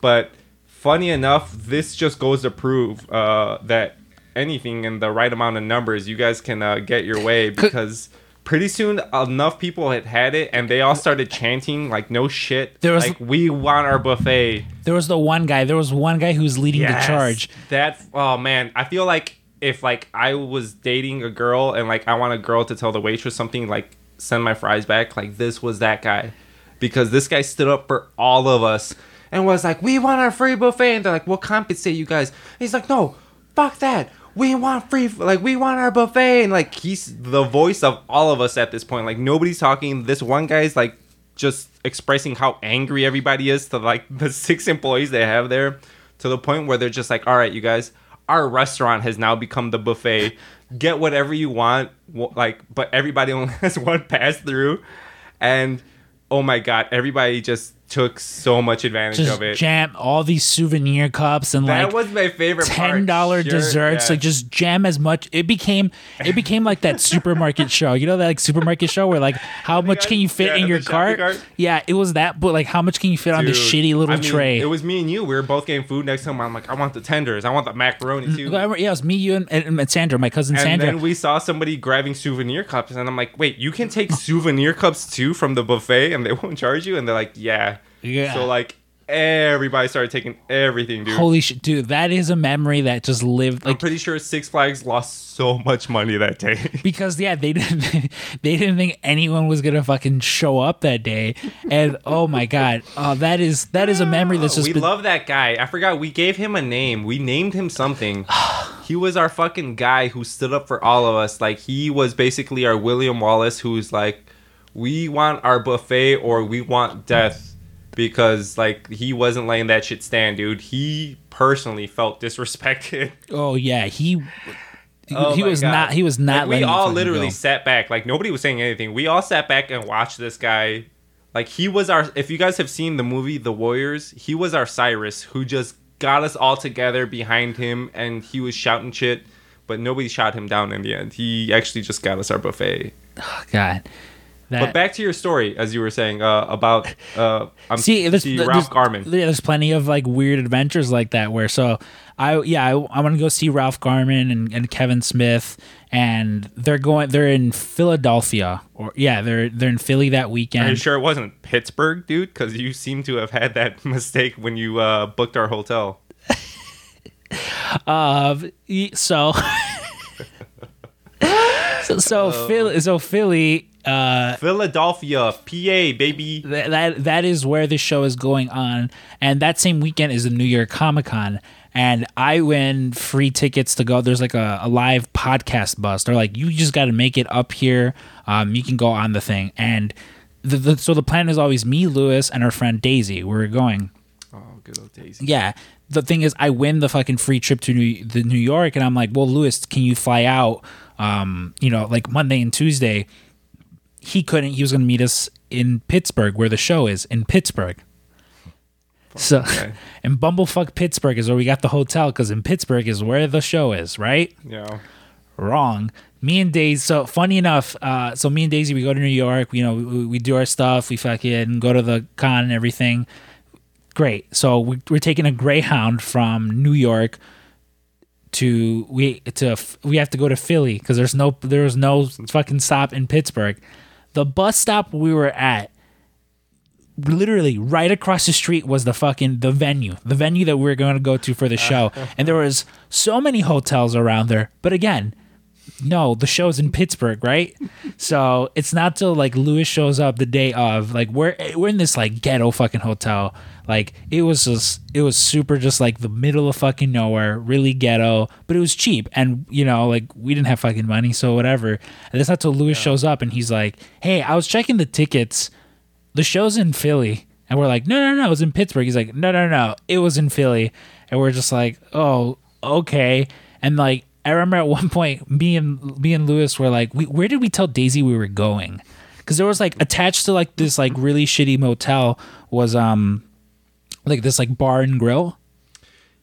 But funny enough, this just goes to prove uh, that anything in the right amount of numbers, you guys can uh, get your way because pretty soon enough people had had it and they all started chanting like no shit. There was- like we want our buffet. There was the one guy. There was one guy who's leading Yes. the charge. That oh man, I feel like if like I was dating a girl and like I want a girl to tell the waitress something like send my fries back, like this was that guy. Because this guy stood up for all of us and was like, We want our free buffet and they're like, We'll compensate you guys. And he's like, No, fuck that. We want free like we want our buffet and like he's the voice of all of us at this point. Like nobody's talking. This one guy's like just expressing how angry everybody is to like *laughs* the six employees they have there to the point where they're just like, all right, you guys, our restaurant has now become the buffet. Get whatever you want, like, but everybody only *laughs* has one pass through, and oh my god, everybody just took so much advantage Just of it. jam all these souvenir cups and that like was my favorite. ten dollar Sure, desserts. yeah. Like just jam as much. It became it became like that *laughs* supermarket show. You know that like supermarket show where like how oh much can you fit Yeah, in your cart? cart. Yeah, it was that. But like how much can you fit on this shitty little I mean, tray? It was me and you. We were both getting food next to him. I'm like, I want the tenders. I want the macaroni mm, too. yeah, it was me, you, and, and, and Sandra, my cousin Sandra. And Sandra. then we saw somebody grabbing souvenir cups, and I'm like, wait, you can take souvenir cups too from the buffet, and they *laughs* won't charge you? And they're like, yeah. Yeah. So like everybody started taking everything, dude. Holy shit, dude! That is a memory that just lived I'm like pretty sure Six Flags lost so much money that day. *laughs* because yeah, they didn't *laughs* they didn't think anyone was gonna fucking show up that day, and oh my god, oh that is that is a memory that's just we been, love that guy. I forgot we gave him a name. We named him something. *sighs* he was our fucking guy who stood up for all of us. Like he was basically our William Wallace, who's like, we want our buffet or we want death. Because like he wasn't letting that shit stand, dude. He personally felt disrespected. *laughs* oh yeah he. Oh he was God. not. He was not. Like, we all literally sat back. Like nobody was saying anything. We all sat back and watched this guy. Like he was our. If you guys have seen the movie The Warriors, he was our Cyrus who just got us all together behind him, and he was shouting shit. But nobody shot him down in the end. He actually just got us our buffet. Oh God. That, But back to your story, as you were saying uh, about uh, I'm see, there's, see Ralph Garman. yeah, There's plenty of like weird adventures like that where so I yeah I, I want to go see Ralph Garman and, and Kevin Smith and they're going they're in Philadelphia or yeah they're they're in Philly that weekend. Are you sure it wasn't Pittsburgh, dude? Because you seem to have had that *laughs* mistake when you uh, booked our hotel. *laughs* Uh, *laughs* so so so Philly so Philly uh Philadelphia, PA, baby. th- that that is where the show is going on. And that same weekend is the new york comic-con. And i win free tickets to go. There's like a, a live podcast bus. They're like you just got to make it up here. Um, you can go on the thing. And the, the, so the plan is always me lewis and our friend daisy. We we're going. Oh, good old Daisy. yeah. The thing is i win the fucking free trip to new, the new york and i'm like well lewis can you fly out um, you know like monday and tuesday he couldn't he was going to meet us in pittsburgh where the show is in pittsburgh so Okay. *laughs* and bumblefuck pittsburgh is where we got the hotel because in pittsburgh is where the show is right Yeah. wrong. Me and Daisy. So funny enough, uh, so me and Daisy, we go to New York. You know, we, we do our stuff. We fucking go to the con and everything. Great. So we, we're taking a Greyhound from New York to we to we have to go to Philly because there's no there's no fucking stop in Pittsburgh. The bus stop we were at literally right across the street was the fucking the venue the venue that we were going to go to for the uh. show. And there was so many hotels around there. But again no the show's in pittsburgh right so it's not till like lewis shows up the day of like we're we're in this like ghetto fucking hotel like it was just it was super just like the middle of fucking nowhere really ghetto but it was cheap and you know like we didn't have fucking money so whatever and it's not till lewis shows up and he's like hey i was checking the tickets the show's in Philly. And we're like, no, no, no, it was in Pittsburgh. He's like, no, no, no, it was in Philly. And we're just like, oh, okay. And like, I remember at one point, me and me and Lewis were like, we, where did we tell Daisy we were going? Because there was like attached to like this like really shitty motel was um like this like bar and grill.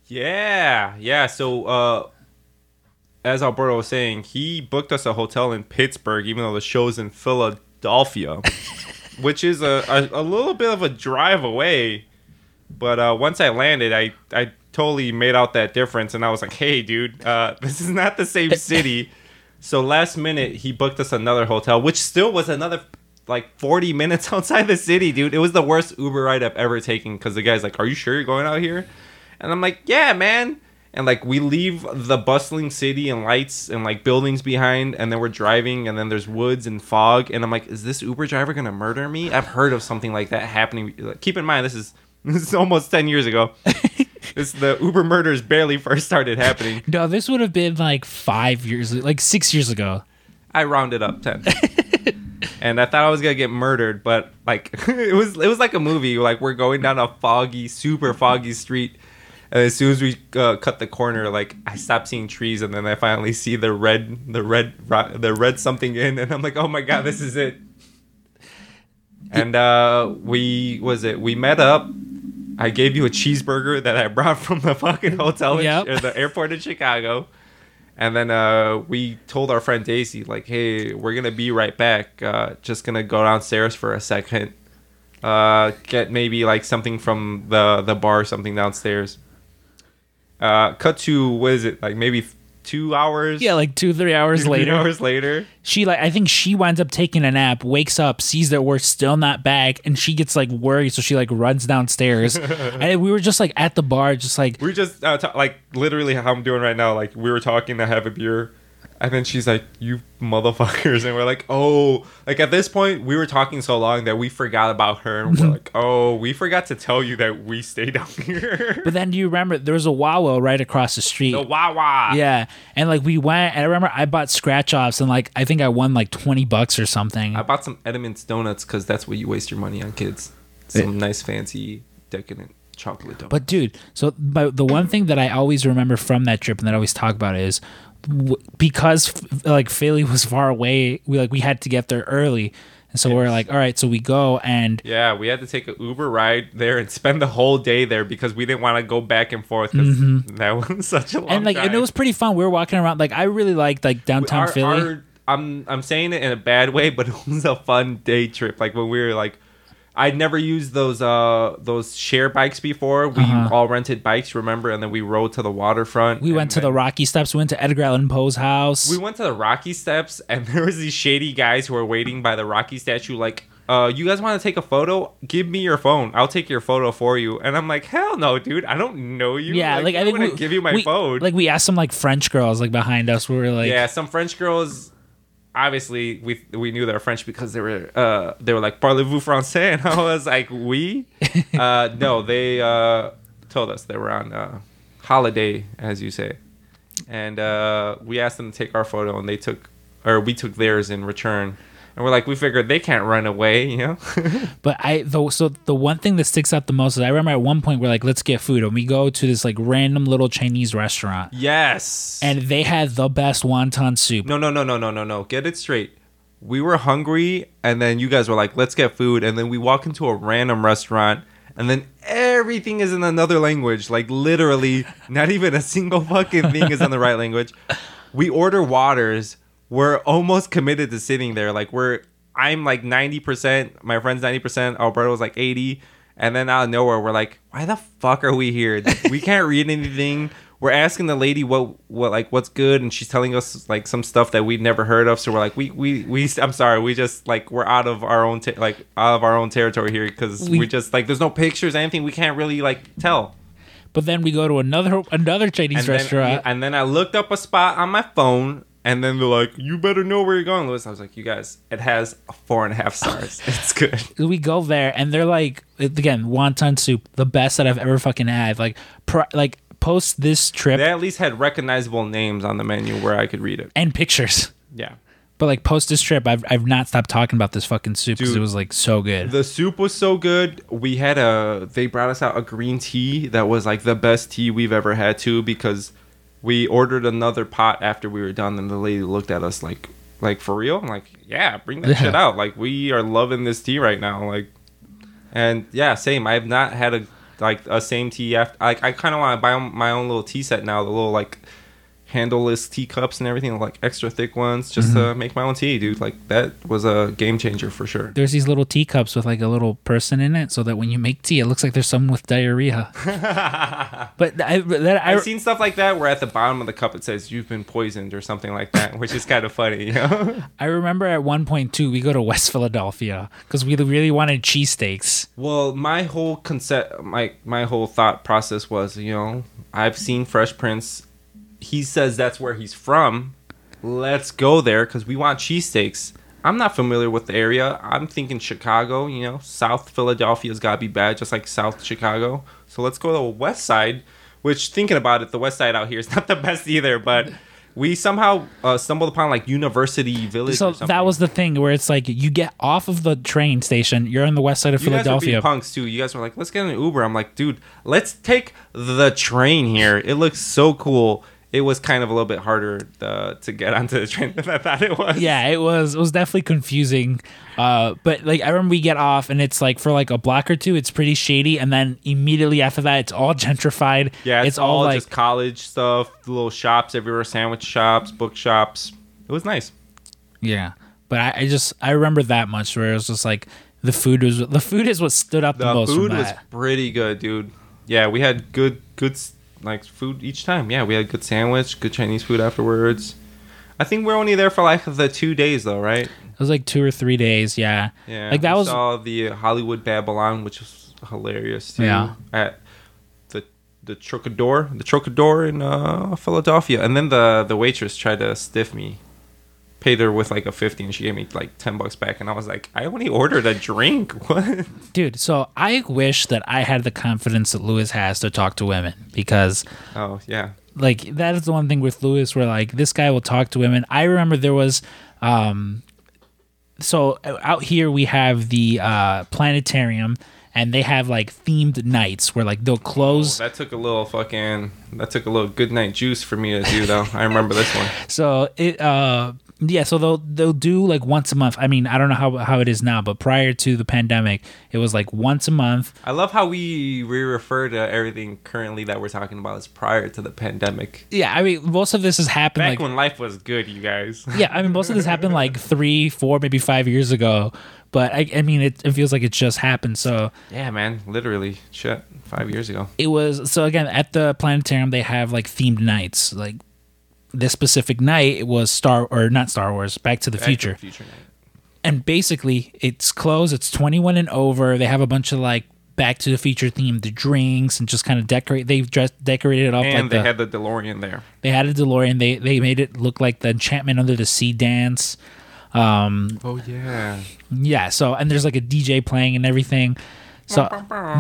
Yeah, yeah. So, uh, as Alberto was saying, he booked us a hotel in Pittsburgh, even though the show's in Philadelphia, *laughs* which is a, a, a little bit of a drive away. But uh, once I landed, I, I totally made out that difference, and I was like, "Hey, dude, uh, *laughs* this is not the same *laughs* city." so last minute, he booked us another hotel, which still was another like 40 minutes *laughs* outside the city, dude. It was the worst Uber ride I've ever taken because the guy's like, "Are you sure you're going out here?" And I'm like, "Yeah, man." And like we leave the bustling city and lights and like buildings behind, and then we're driving, and then there's woods and fog, and I'm like, "Is this Uber driver gonna murder me?" I've heard of something like that happening. Like, Keep in mind, this is this is almost 10 years ago. This the Uber murders barely first started happening. No, this would have been like five years, like six years ago. I rounded up 10. *laughs* and I thought I was gonna get murdered, but like *laughs* it was it was like a movie. Like we're going down a foggy, super foggy street, and as soon as we uh, cut the corner, like I stopped seeing trees, and then I finally see the red, the red, the red something in, and I'm like, oh my god, this is it. And uh, we was it? We met up. I gave you a cheeseburger that I brought *laughs* from the fucking hotel in, or the airport in Chicago. And then uh, we told our friend Daisy, like, hey, we're going to be right back. Uh, just going to go downstairs for a second. Uh, get maybe like something from the, the bar, something downstairs. Uh, cut to, what is it? Like maybe two hours? Yeah, like two, three hours Three later. hours later. She like I think she winds up taking a nap, wakes up, sees that we're still not back, and she gets like worried, so she like runs downstairs. *laughs* and we were just like at the bar, just like We were just uh, ta- like literally how I'm doing right now. Like we were talking to have a beer, and then she's like, "You motherfuckers," *laughs* and we're like, "Oh!" Like at this point, we were talking so long that we forgot about her, and we're *laughs* like, "Oh, we forgot to tell you that we stay down *laughs* here." But then do you remember there was a Wawa right across the street? the Wawa. Yeah, and like we went, and I remember I bought scratch offs, and like I think I won like twenty bucks or something. I bought some Entenmann's donuts because that's what you waste your money on, kids. Eh. Some nice, fancy, decadent chocolate donuts. But dude, so but the one thing that I always remember from that trip and that I always talk about is w- because f- like Philly was far away, we like we had to get there early, and so we're like, all right, so we go and Yeah, we had to take an Uber ride there and spend the whole day there because we didn't want to go back and forth because that *laughs* was such a long Mm-hmm. and like and it was pretty fun. We were walking around like I really liked like downtown Our- Philly. our- I'm I'm saying it in a bad way, but it was a fun day trip. Like when we were like, I'd never used those uh those share bikes before. We Uh-huh. all rented bikes, remember? And then we rode to the waterfront. we went to the Rocky Steps. We went to Edgar Allan Poe's house. We went to the Rocky Steps, and *laughs* there was these shady guys who were waiting by the Rocky statue, like. Uh, you guys want to take a photo? Give me your phone. I'll take your photo for you. And I'm like, hell no, dude. I don't know you. yeah, like, I I'm think we give you my we- phone. Like we asked some like French girls like behind us. We were like, yeah, some French girls. Obviously, we we knew they were French because they were uh they were like parlez-vous français, *laughs* and I was like oui. *laughs* Uh, no, they uh told us they were on uh, holiday, as you say, and uh, we asked them to take our photo, and they took or we took theirs in return. And we're like, we figured they can't run away, you know. *laughs* But I though so the one thing that sticks out the most is I remember at one point we're like, let's get food, and we go to this like random little Chinese restaurant, yes. and they had the best wonton soup. No, no, no, no, no, no, no. Get it straight. We were hungry, and then you guys were like, let's get food. And then we walk into a random restaurant, and then everything is in another language. Like, literally, not even a single fucking thing is in the right language. We order waters. We're almost committed to sitting there. Like, we're, I'm like 90%, my friend's 90%, Alberto's like 80 and then out of nowhere, we're like, "Why the fuck are we here? We can't *laughs* read anything." We're asking the lady what, what, like, what's good, and she's telling us like some stuff that we'd never heard of. So we're like, "We, we, we." I'm sorry, we just like we're out of our own, like, out of our own territory here because we, We- just like there's no pictures, anything. We can't really like tell. But then we go to another another Chinese And then, restaurant. and then I looked up a spot on my phone, and then they're like, "You better know where you're going, Lewis." I was like, "You guys, it has four and a half stars. *laughs* it's good." *laughs* we go there and they're like again wonton soup the best that i've ever fucking had like pr- like post this trip They at least had recognizable names on the menu where I could read it. and pictures Yeah. but like post this trip i've, I've not stopped talking about this fucking soup because it was like so good The soup was so good. We had a they brought us out a green tea that was like the best tea we've ever had too because we ordered another pot after we were done and the lady looked at us like like for real? I'm like, yeah, bring that Yeah. shit out. Like we are loving this tea right now. Like and yeah, same. I've not had a like a same tea after like I kind of want to buy my own little tea set now, the little like handleless teacups and everything, like extra thick ones, just to mm-hmm. make my own tea, dude. Like that was a game changer for sure. there's these little teacups with like a little person in it so that when you make tea it looks like there's someone with diarrhea *laughs* but I, I've seen stuff like that where at the bottom of the cup it says you've been poisoned or something like that, which is kind of funny, you know? *laughs* I remember at one point too we go to west philadelphia because we really wanted cheesesteaks well, my whole concept, my my whole thought process was, you know, I've seen Fresh Prince. He says that's where he's from. Let's go there because we want cheesesteaks. I'm not familiar with the area. I'm thinking Chicago, you know, South Philadelphia's got to be bad, just like South Chicago. So let's go to the west side, which thinking about it, the west side out here is *laughs* not the best either, but we somehow uh, stumbled upon like University Village. So or something. that was the thing where it's like you get off of the train station, you're on the west side of You guys were Philadelphia. punks too. You guys were like, "Let's get an Uber." I'm like, "Dude, let's take the train here. It looks so cool." It was kind of a little bit harder uh, to get onto the train *laughs* than I thought it was. Yeah, it was it was definitely confusing. Uh, but like I remember we get off and it's like for like a block or two, it's pretty shady, and then immediately after that, it's all *laughs* gentrified. Yeah, it's, all, like just college stuff, little shops everywhere, sandwich shops, book shops. It was nice. yeah. But I, I just I remember that much where it was just like the food was the food is what stood out the, The most. food from was pretty good, dude. Yeah, we had good, good like food each time. Yeah, we had a good sandwich, good Chinese food afterwards. I think we're only there for like the two days though, right? It was like two or three days. Yeah. Yeah, Like that was saw the Hollywood Babylon, which was hilarious too. Yeah. at the the Trocadero, the Trocadero in uh, Philadelphia, and then the the waitress tried to stiff me. Paid her with like a fifty, and she gave me like ten bucks back, and I was like, I only ordered a drink. *laughs* What? dude. So I wish that I had the confidence that Lewis has to talk to women because Oh yeah, like that is the one thing with Lewis where like this guy will talk to women. I remember there was um so out here we have the uh planetarium and they have like themed nights where like they'll close that took a little fucking. That took a little good night juice for me to do though. I remember this one. *laughs* so it uh yeah so they'll they'll do like once a month i mean i don't know how how it is now but prior to the pandemic it was like once a month I love how we we refer to everything currently that we're talking about as prior to the pandemic. yeah i mean most of this has happened Back like when life was good, you guys. yeah i mean most of this happened like three four maybe five years ago but i, I mean it, it feels like it just happened so Yeah, man, literally, shit, five years ago. it was so again at the planetarium they have like themed nights like this specific night it was star or not star wars back to the Back to the future future night. and basically it's closed it's 21 and over they have a bunch of like back to the future themed drinks and just kind of decorate they've dressed decorated it up And like they the, had the DeLorean there. they had a delorean they they made it look like the enchantment under the sea dance um Oh yeah. yeah so and there's like a dj playing and everything so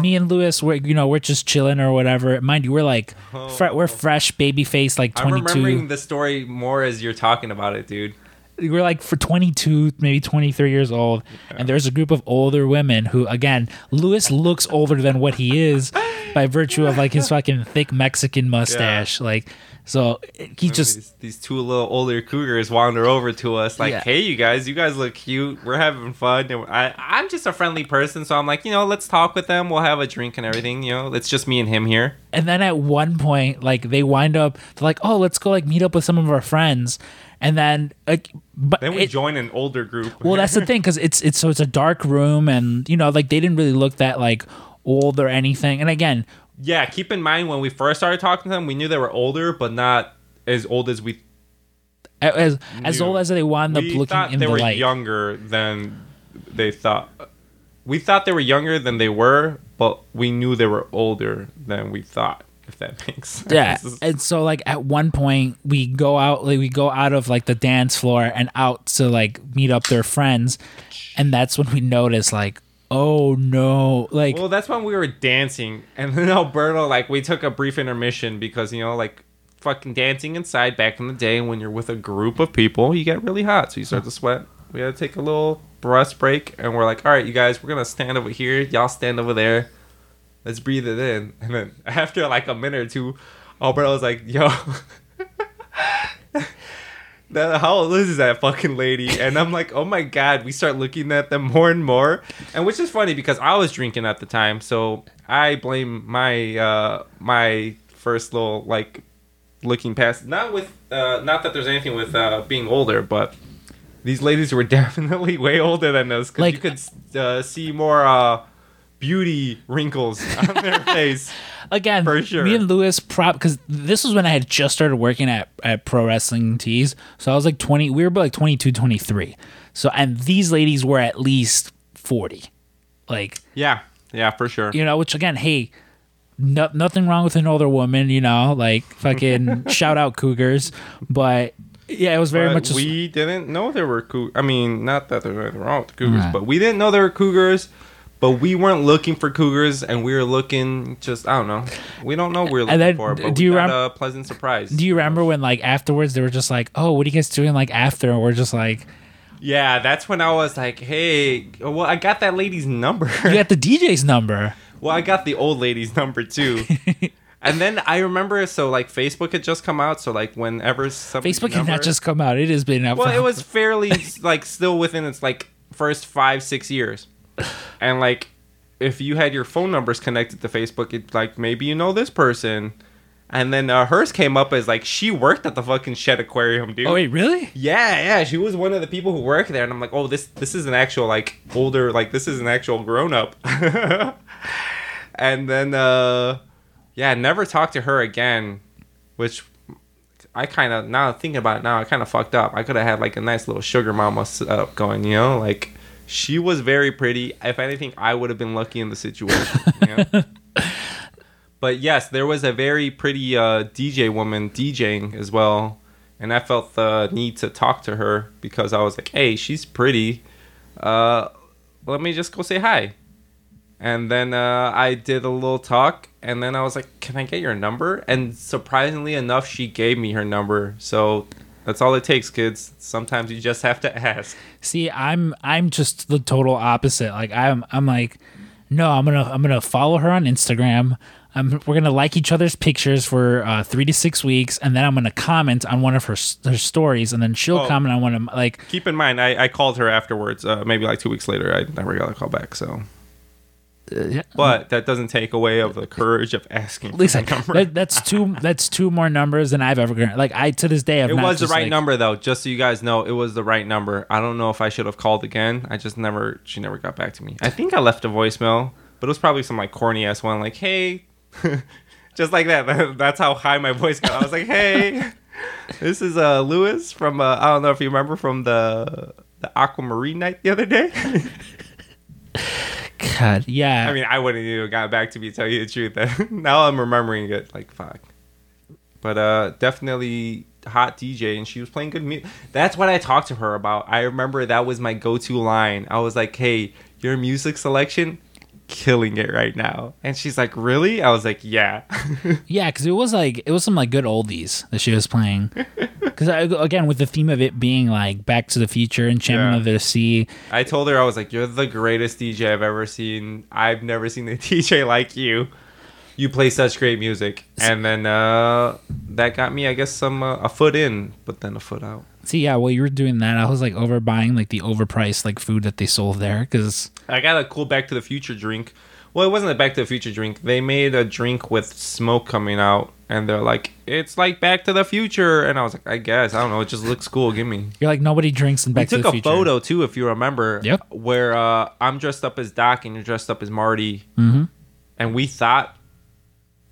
me and Lewis, we're you know we're just chilling or whatever. Mind you, we're like fre- we're fresh baby face, like 22. I'm remembering the story more as you're talking about it, dude. We're like for twenty two, maybe twenty three years old, and there's a group of older women who, again, Lewis looks older than what he is by virtue of like his *laughs* fucking thick Mexican mustache. Like, so he just these, these two little older cougars wander over to us like, Yeah. "Hey, you guys, you guys look cute. We're having fun." And I, I'm just a friendly person, so I'm like, you know, let's talk with them. We'll have a drink and everything. You know, it's just me and him here. and then at one point like they wind up they're like oh let's go like meet up with some of our friends and then like but Then we it- join an older group. well that's the thing because it's it's so it's a dark room and you know like they didn't really look that like old or anything and again yeah. Keep in mind when we first started talking to them, we knew they were older, but not as old as we. as as Knew. old as they wound up We looking thought in they the were light younger than they thought. We thought they were younger than they were, but we knew they were older than we thought. If that *laughs* makes sense. yeah and so like at one point we go out like we go out of like the dance floor and out to like meet up their friends and that's when we notice like oh no. Like Well, that's when we were dancing, and then *laughs* Alberto, like, we took a brief intermission because you know, like, fucking dancing inside back in the day, when you're with a group of people, you get really hot, so you start to sweat. We had to take a little breath break, and we're like, all right, you guys, we're gonna stand over here, y'all stand over there, let's breathe it in, and then *laughs* after like a minute or two, Alberto was like, yo. *laughs* That, how old is that fucking lady? And I'm like, oh my god. We start looking at them more and more, and which is funny because I was drinking at the time, so I blame my uh my first little like looking past. Not with uh not that there's anything with uh being older, but these ladies were *laughs* definitely way older than us because Like- you could uh, see more uh beauty wrinkles on their *laughs* face. Again For sure. me and lewis prop because this was when i had just started working at, at pro wrestling tees so i was like 20 we were about like 22 23 so and these ladies were at least 40 like Yeah, yeah, for sure. you know which again hey no, nothing wrong with an older woman you know like fucking *laughs* shout out cougars but yeah it was very But much a- we didn't know there were cougars. I mean, not that there's anything wrong with the cougars, Right. but we didn't know there were cougars. But we weren't looking for cougars, and we were looking just I don't know. We don't know what we were looking then, for, but do we you got rem- a pleasant surprise. Do you remember when like afterwards they were just like, "Oh, what are you guys doing like after?" And we're just like, yeah, that's when I was like, hey, well, I got that lady's number. *laughs* "You got the DJ's number." Well, I got the old lady's number too. *laughs* and then I remember, so like Facebook had just come out, so like whenever Facebook had not just come out; it has been out. well, it was *laughs* fairly like still within its like first five six years, and like if you had your phone numbers connected to Facebook, it's like maybe you know this person, and then uh, hers came up as like she worked at the fucking Shedd Aquarium, dude. Oh wait, really? Yeah, yeah, she was one of the people who work there, and I'm like, oh, this this is an actual like older, like this is an actual grown up. *laughs* and then, uh yeah, never talked to her again, which I kind of now thinking about it now, I kind of fucked up. I could have had like a nice little sugar mama setup going, you know, like she was very pretty. If anything, I would have been lucky in the situation. know? *laughs* but yes, there was a very pretty uh, DJ woman DJing as well, and I felt the need to talk to her because I was like, "Hey, she's pretty. Uh, let me just go say hi." And then uh, I did a little talk, and then I was like, "Can I get your number?" And surprisingly enough, she gave me her number. So that's all it takes, kids. Sometimes you just have to ask. See, I'm I'm just the total opposite. Like I'm I'm like, no, I'm gonna I'm gonna follow her on Instagram. I'm, we're gonna like each other's pictures for uh, three to six weeks, and then I'm gonna comment on one of her, her stories, and then she'll Oh. comment on one of like Keep in mind, I, I called her afterwards. Uh, maybe like two weeks later, I never got a call back. So, yeah. but that doesn't take away of the courage of asking. At least for I, the number. that, that's two that's two more numbers than I've ever gotten. Like I to this day, I've It was the right like- number though, just so you guys know, it was the right number. I don't know if I should have called again. I just never she never got back to me. I think I left a voicemail, but it was probably some like corny ass one like, "Hey." *laughs* just like that. *laughs* That's how high my voice got. I was like, "Hey, *laughs* this is uh Lewis from uh, I don't know if you remember from the the Aquamarine night the other day." God, yeah. I mean, I wouldn't even got back to me tell you the truth. *laughs* now I'm remembering it like fuck. But uh definitely hot DJ and she was playing good music. That's what I talked to her about. I remember that was my go-to line. I was like, "Hey, your music selection killing it right now." And she's like, "Really?" I was like, "Yeah." *laughs* Yeah, because it was like it was some like good oldies that she was playing. *laughs* Because again, with the theme of it being like Back to the Future and Champion Yeah. of the Sea, I told her I was like, "You're the greatest DJ I've ever seen. I've never seen a *laughs* DJ like you. You play such great music." And then uh, that got me, I guess, some uh, a foot in, but then a foot out. see, yeah, while you were doing that, I was like overbuying like the overpriced like food that they sold there because I got a cool Back to the Future drink. Well, it wasn't a Back to the Future drink. They made a drink with smoke coming out, and they're like, "It's like Back to the Future." And I was like, "I guess I don't know. It just looks cool. Give me." you're like nobody drinks in Back we to took the a Future. photo too, if you remember. Yep. Where uh, I'm dressed up as Doc and you're dressed up as Marty, Mhm. and we thought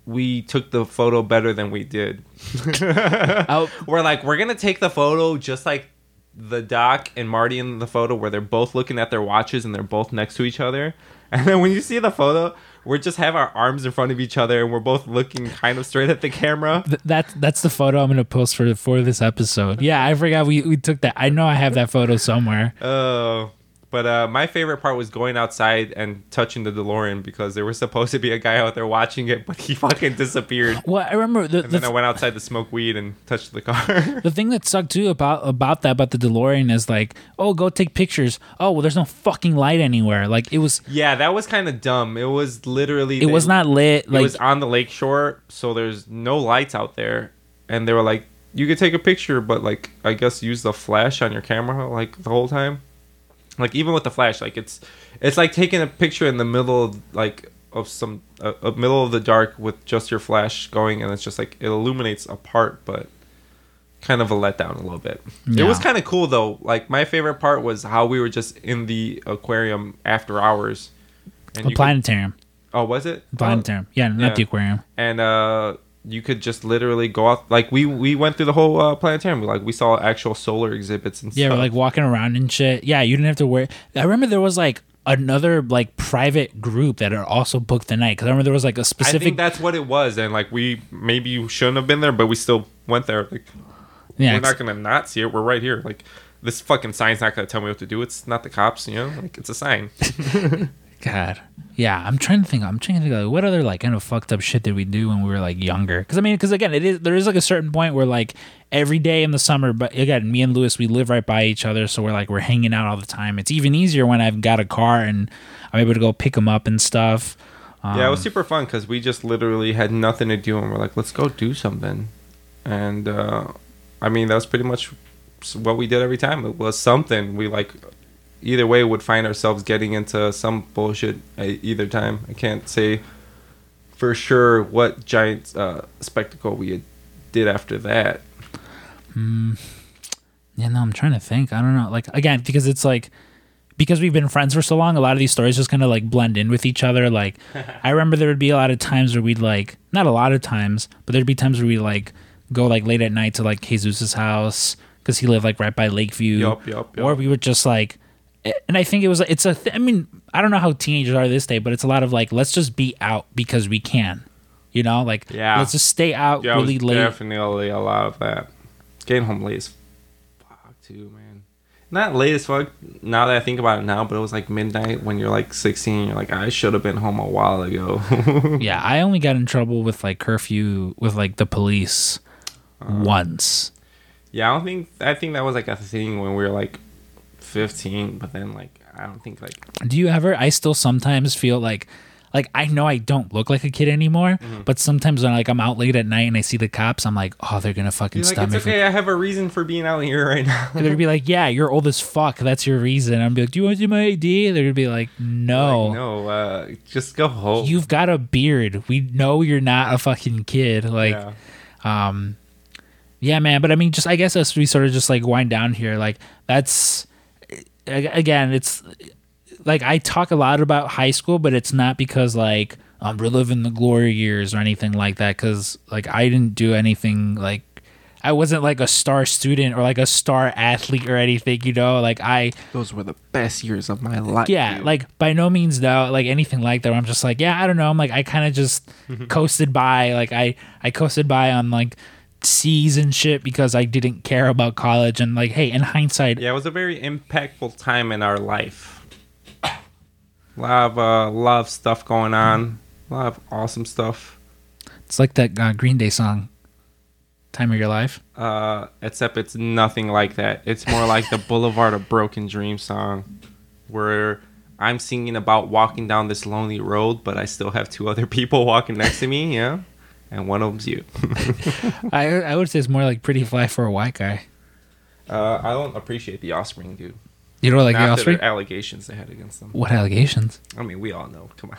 we took the photo better than we did. *laughs* Oh, we're like, we're gonna take the photo just like the Doc and Marty in the photo, where they're both looking at their watches and they're both next to each other. *laughs* And then when you see the photo, we just have our arms in front of each other and we're both looking kind of straight at the camera. th- that's that's the photo I'm gonna post for for this episode. Yeah, I forgot we, we took that. I know I have that photo somewhere. Oh. But uh, my favorite part was going outside and touching the DeLorean because there was supposed to be a guy out there watching it, but he *laughs* fucking disappeared. Well, I remember the And the, then I went outside to smoke weed and touched the car. *laughs* the thing that sucked too about about that about the DeLorean is like, oh, go take pictures. Oh, well, there's no fucking light anywhere. Like it was yeah, that was kind of dumb. It was literally. it was not lit. it Like was on the lake shore, so there's no lights out there. And they were like, you could take a picture, but like, I guess use the flash on your camera like the whole time. Like even with the flash, like it's it's like taking a picture in the middle of like of some a, a middle of the dark with just your flash going, and it's just like it illuminates a part, but kind of a letdown a little bit. It was kind of cool though. Like my favorite part was how we were just in the aquarium after hours. And a you could- planetarium. oh, was it? Oh, Planetarium. Yeah, not yeah. the aquarium. and uh you could just literally go out like we we went through the whole uh, planetarium like we saw actual solar exhibits and Yeah, stuff we're like walking around and shit. Yeah, you didn't have to wear. I remember there was like another like private group that are also booked the night because I remember there was like a specific. think that's what it was and like we maybe shouldn't have been there but we still went there like yeah, we're not gonna not see it we're right here like this fucking sign's not gonna tell me what to do it's not the cops you know like it's a sign *laughs* God. Yeah, I'm trying to think. I'm trying to think like what other like kind of fucked up shit did we do when we were like younger? Because I mean, because again, it is there is like a certain point where like every day in the summer, but again, me and Lewis we live right by each other, so we're like we're hanging out all the time. It's even easier when I've got a car and I'm able to go pick him up and stuff. Um, yeah, it was super fun because we just literally had nothing to do, and we're like, let's go do something. And uh, I mean, that was pretty much what we did every time. It was something. We like either way we would find ourselves getting into some bullshit at either time. I can't say for sure what giant uh, spectacle we did after that. Yeah, no, I'm trying to think. I don't know. Like again, because it's like because we've been friends for so long, a lot of these stories just kind of like blend in with each other. Like *laughs* I remember there would be a lot of times where we'd like not a lot of times, but there'd be times where we like go like late at night to like Jesus's house because he lived like right by Lakeview. Yup, yup, yup. Or we would just like, and I think it was it's a. Th- I mean, I don't know how teenagers are this day, but it's a lot of like let's just be out because we can. You know, like Yeah. let's just stay out Yeah, really late. definitely a lot of that. Getting home late as fuck too, man. Not late as fuck. Now that I think about it now, but it was like midnight when you're like 16. You're like, I should have been home a while ago. *laughs* Yeah, I only got in trouble with like curfew with like the police Uh-huh. once. yeah, I don't think. I think that was like a thing when we were like 15. But then like, I don't think like. Do you ever? I still sometimes feel like, like I know I don't look like a kid anymore, Mm-hmm. but sometimes when like I'm out late at night and I see the cops, I'm like, oh, they're gonna fucking You're like, stop it's me. from- okay. I have a reason for being out here right now. And *laughs* they'd be like, yeah, you're old as fuck. That's your reason. I'm be like, do you want to see my ID? They're gonna be like, no. Like, no, uh, just go home. You've got a beard. We know you're not a fucking kid. Like, yeah. um yeah man but i mean just i guess as we sort of just like wind down here like that's again it's like i talk a lot about high school but it's not because like i'm reliving the glory years or anything like that because like i didn't do anything like i wasn't like a star student or like a star athlete or anything you know like i Those were the best years of my life. yeah, dude. like by no means though, like anything like that. Where I'm just like, yeah, I don't know. I'm like, I kind of just *laughs* coasted by. Like I, I coasted by on like C's and shit because I didn't care about college. And like, hey, in hindsight, Yeah, it was a very impactful time in our life. A lot of uh, lot of stuff going on. A lot of awesome stuff. it's like that uh, Green Day song, "Time of Your Life." Uh, except it's nothing like that. It's more like the Boulevard of Broken Dreams song, where I'm singing about walking down this lonely road, but I still have two other people walking next to me. Yeah, and one of them's you. *laughs* I, I would say it's more like "Pretty Fly for a White Guy." Uh, I don't appreciate the Offspring, dude. You know, like Not the Offspring. the allegations they had against them. What allegations, I mean, we all know. Come on.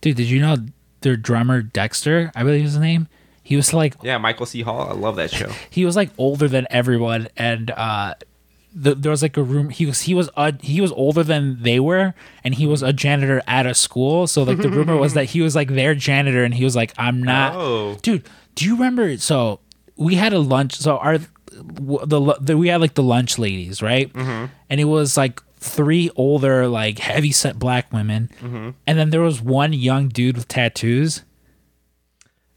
dude? Did you know their drummer Dexter? I believe is his name. He was like Yeah, Michael C. Hall. I love that show. *laughs* he was like older than everyone and uh the, there was like a room he was he was uh, he was older than they were and he was a janitor at a school. So like the rumor was that he was like their janitor and he was like i'm not Oh. dude do you remember so we had a lunch so our the, the we had like the lunch ladies right? And it was like three older like heavy set black women. And then there was one young dude with tattoos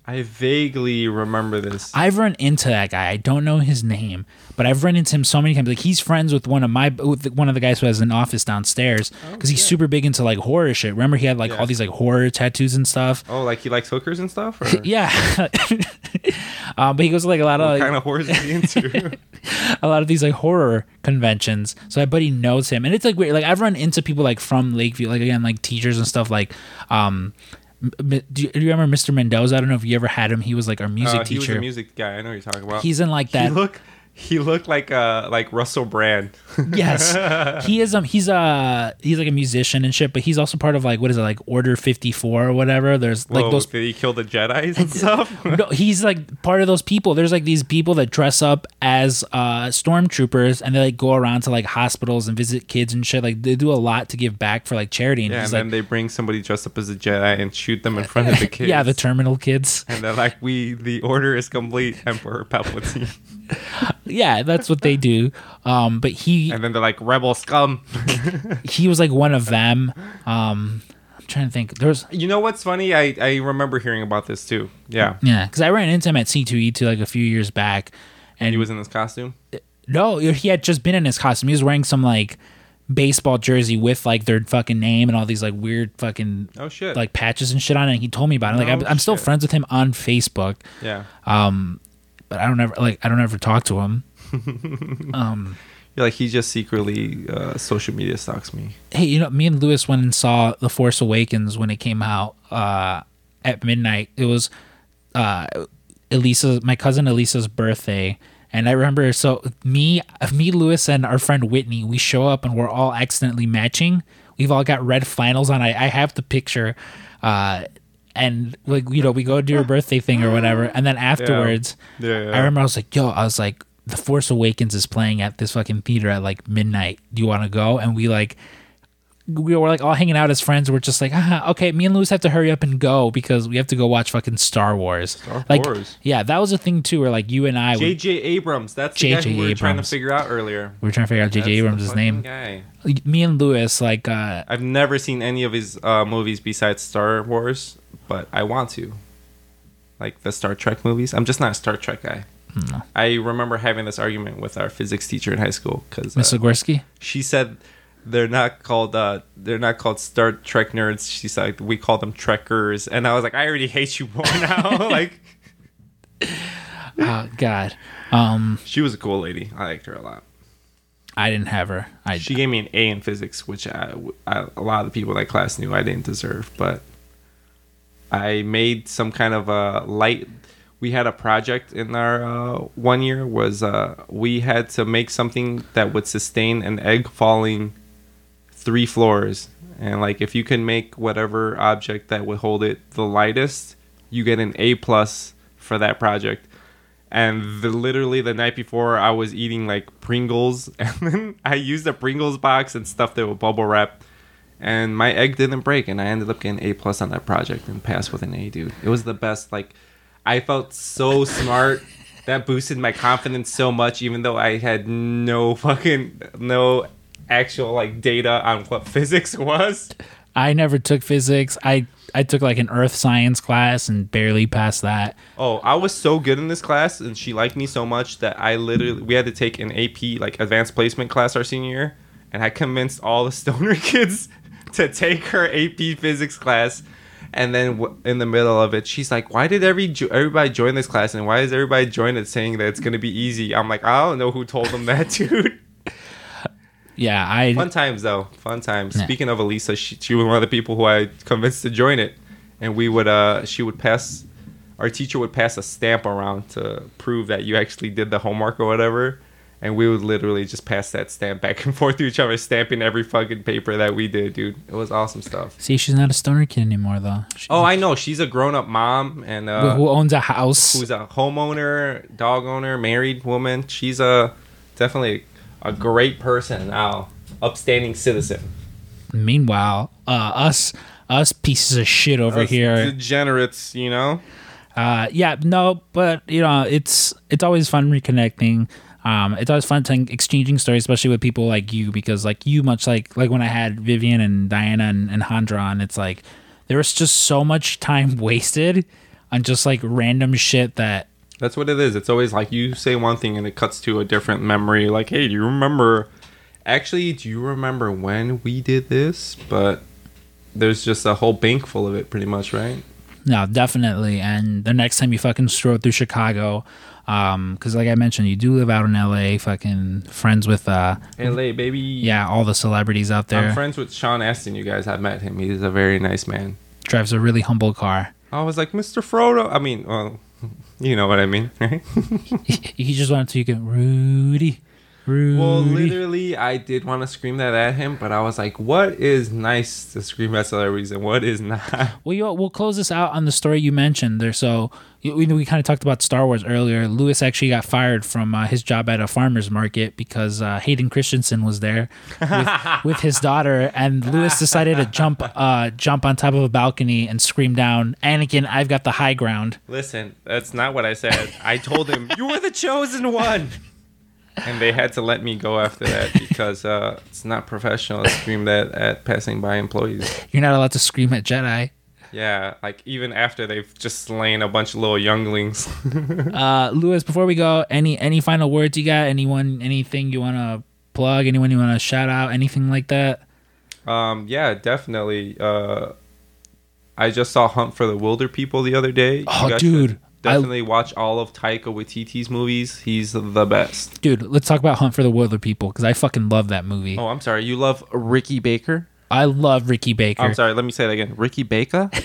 I vaguely remember this. I've run into that guy. I don't know his name, but I've run into him so many times. Like he's friends with one of my with one of the guys who has an office downstairs because he's super big into like horror shit. Remember he had like Yeah. all these like horror tattoos and stuff. oh, like he likes hookers and stuff? Or *laughs* Yeah, *laughs* um, but he goes to like a lot of like, kind of horror is he into? *laughs* a lot of these like horror conventions. So my buddy knows him, and it's like weird. Like I've run into people like from Lakeview, like again like teachers and stuff. Like, um, m- m- do you, do you remember Mr. Mendoza? I don't know if you ever had him. He was like our music Uh, he was teacher. a music guy. I know what you're talking about. He's in like he that. look he looked like uh like Russell Brand. yes *laughs* he is um he's uh he's like a musician and shit but he's also part of like what is it like order 54 or whatever there's like Whoa, those did he kill the Jedi's and stuff? *laughs* no, he's like part of those people there's like these people that dress up as uh stormtroopers and they like go around to like hospitals and visit kids and shit like they do a lot to give back for like charity and yeah, and he's then they bring somebody dressed up as a Jedi and shoot them in front of the kids. *laughs* yeah the terminal kids and they're like, "We, the order is complete, Emperor Palpatine." Yeah that's what they do um but he And then they're like, "Rebel scum." *laughs* he was like one of them um i'm trying to think there's you know what's funny? I I remember hearing about this too. Yeah, yeah because i ran into him at c2e2 like a few years back and he was in this costume. No, he had just been in his costume. He was wearing some like baseball jersey with like their fucking name and all these like weird fucking Oh shit. like patches and shit on it. And he told me about it. Like No I'm, I'm still friends with him on Facebook, yeah. But I don't ever like I don't ever talk to him. *laughs* um, You're like he just secretly uh, social media stalks me. Hey, you know, me and Lewis went and saw The Force Awakens when it came out uh, at midnight. It was uh, Elisa, my cousin Elisa's birthday, and I remember. So me, me, Lewis, and our friend Whitney, we show up and we're all accidentally matching. We've all got red flannels on. I, I have the picture, uh, and like you know, we go do your birthday thing or whatever, and then afterwards, Yeah, yeah. I remember I was like, "Yo," I was like, "The Force Awakens is playing at this fucking theater at like midnight. Do you want to go?" And we like we were like all hanging out as friends. We're just like, ah, okay, me and Lewis have to hurry up and go because we have to go watch fucking Star Wars. Star like, Wars. yeah, that was a thing too. Where like you and I, J.J. Abrams. That's the guy J.J. we were trying to Abrams. figure out earlier. we were trying to figure out J.J. Abrams' name. Guy. Me and Lewis, like, uh, I've never seen any of his uh, movies besides Star Wars, but I want to. Like the Star Trek movies. I'm just not a Star Trek guy. I remember having this argument with our physics teacher in high school because Miss Zagorski. she said they're not called uh, they're not called Star Trek nerds. She's like we call them Trekkers, and I was like I already hate you more now. *laughs* like *laughs* Oh God, um, she was a cool lady. I liked her a lot. I didn't have her. I She gave me an A in physics, which I, I, a lot of the people in that class knew I didn't deserve. But I made some kind of a light. We had a project in our uh, one year was uh, we had to make something that would sustain an egg falling three floors, and like if you can make whatever object that would hold it the lightest, you get an A plus for that project. And the, literally the night before I was eating like Pringles. *laughs* And then I used a Pringles box and stuffed it with bubble wrap and my egg didn't break and I ended up getting A plus on that project and passed with an A dude. It was the best like I felt so smart. That boosted my confidence so much even though I had no fucking no actual like data on what *laughs* physics was. I never took physics. I I took like an earth science class and barely passed that. Oh, I was so good in this class, and she liked me so much that I literally we had to take an AP like advanced placement class our senior year, and I convinced all the *laughs* stoner kids to take her AP physics class. And then w- in the middle of it, she's like, "Why did every jo- everybody join this class, and why is everybody join it saying that it's gonna be easy?" I'm like, I don't know who told them that, *laughs* dude. Yeah, I Fun times though, fun times. Yeah. Speaking of Elisa, she, she was one of the people who I convinced to join it, and we would uh she would pass, our teacher would pass a stamp around to prove that you actually did the homework or whatever, and we would literally just pass that stamp back and *laughs* forth to each other, stamping every fucking paper that we did, dude. It was awesome stuff. see she's not a stoner kid anymore though. She, Oh, I know. She's a grown up mom and who, uh, who owns a house? who's a homeowner, dog owner, married woman. She's a definitely a great person now, upstanding citizen. Meanwhile, uh, us us pieces of shit over Us here. degenerates, you know. Uh, yeah, no, but you know, it's it's always fun reconnecting. Um, it's always fun to exchanging stories, especially with people like you, because like you, much like like when I had Vivian and Diana and, and Handra on, it's like there was just so much time *laughs* wasted on just like random shit that That's what it is. It's always like you say one thing and it cuts to a different memory. Like, hey, do you remember? Actually, do you remember when we did this? But there's just a whole bank full of it, pretty much, right? No, definitely. And the next time you fucking stroll through Chicago, um, because like I mentioned, you do live out in LA, fucking friends with uh, LA, baby. yeah, all the celebrities out there. I'm friends with Sean Astin. You guys have met him. He's a very nice man. Drives a really humble car. I was like, Mr. Frodo. I mean, well, *laughs* you know what I mean, right? *laughs* *laughs* he just wanted to get Rudy, Rudy. Well, literally, I did want to scream that at him, but I was like, what is nice to scream at celebrities and what is not? *laughs* Well, you, we'll close this out on the story you mentioned there. So we, we kind of talked about Star Wars earlier. Lewis actually got fired from uh, his job at a farmer's market because uh, Hayden Christensen was there with, *laughs* with his daughter, and Lewis decided to jump uh, jump on top of a balcony and scream down, "Anakin, I've got the high ground." Listen, that's not what I said. I told him, you were the chosen one. *laughs* And they had to let me go after that *laughs* because uh, it's not professional to scream that at passing by employees. You're not allowed to scream at Jedi. Yeah, like even after they've just slain a bunch of little younglings. *laughs* Uh, Lewis, before we go, any any final words you got? Anyone, anything you want to plug? Anyone you want to shout out? Anything like that? Um, yeah, definitely. Uh, I just saw Hunt for the Wilderpeople the other day. You Oh, should dude, I- Definitely watch all of Taika Waititi's movies. He's the best. Dude, let's talk about Hunt for the Wilderpeople because I fucking love that movie. Oh, I'm sorry. You love Ricky Baker? I love Ricky Baker. I'm sorry. Let me say that again. Ricky Baker? *laughs*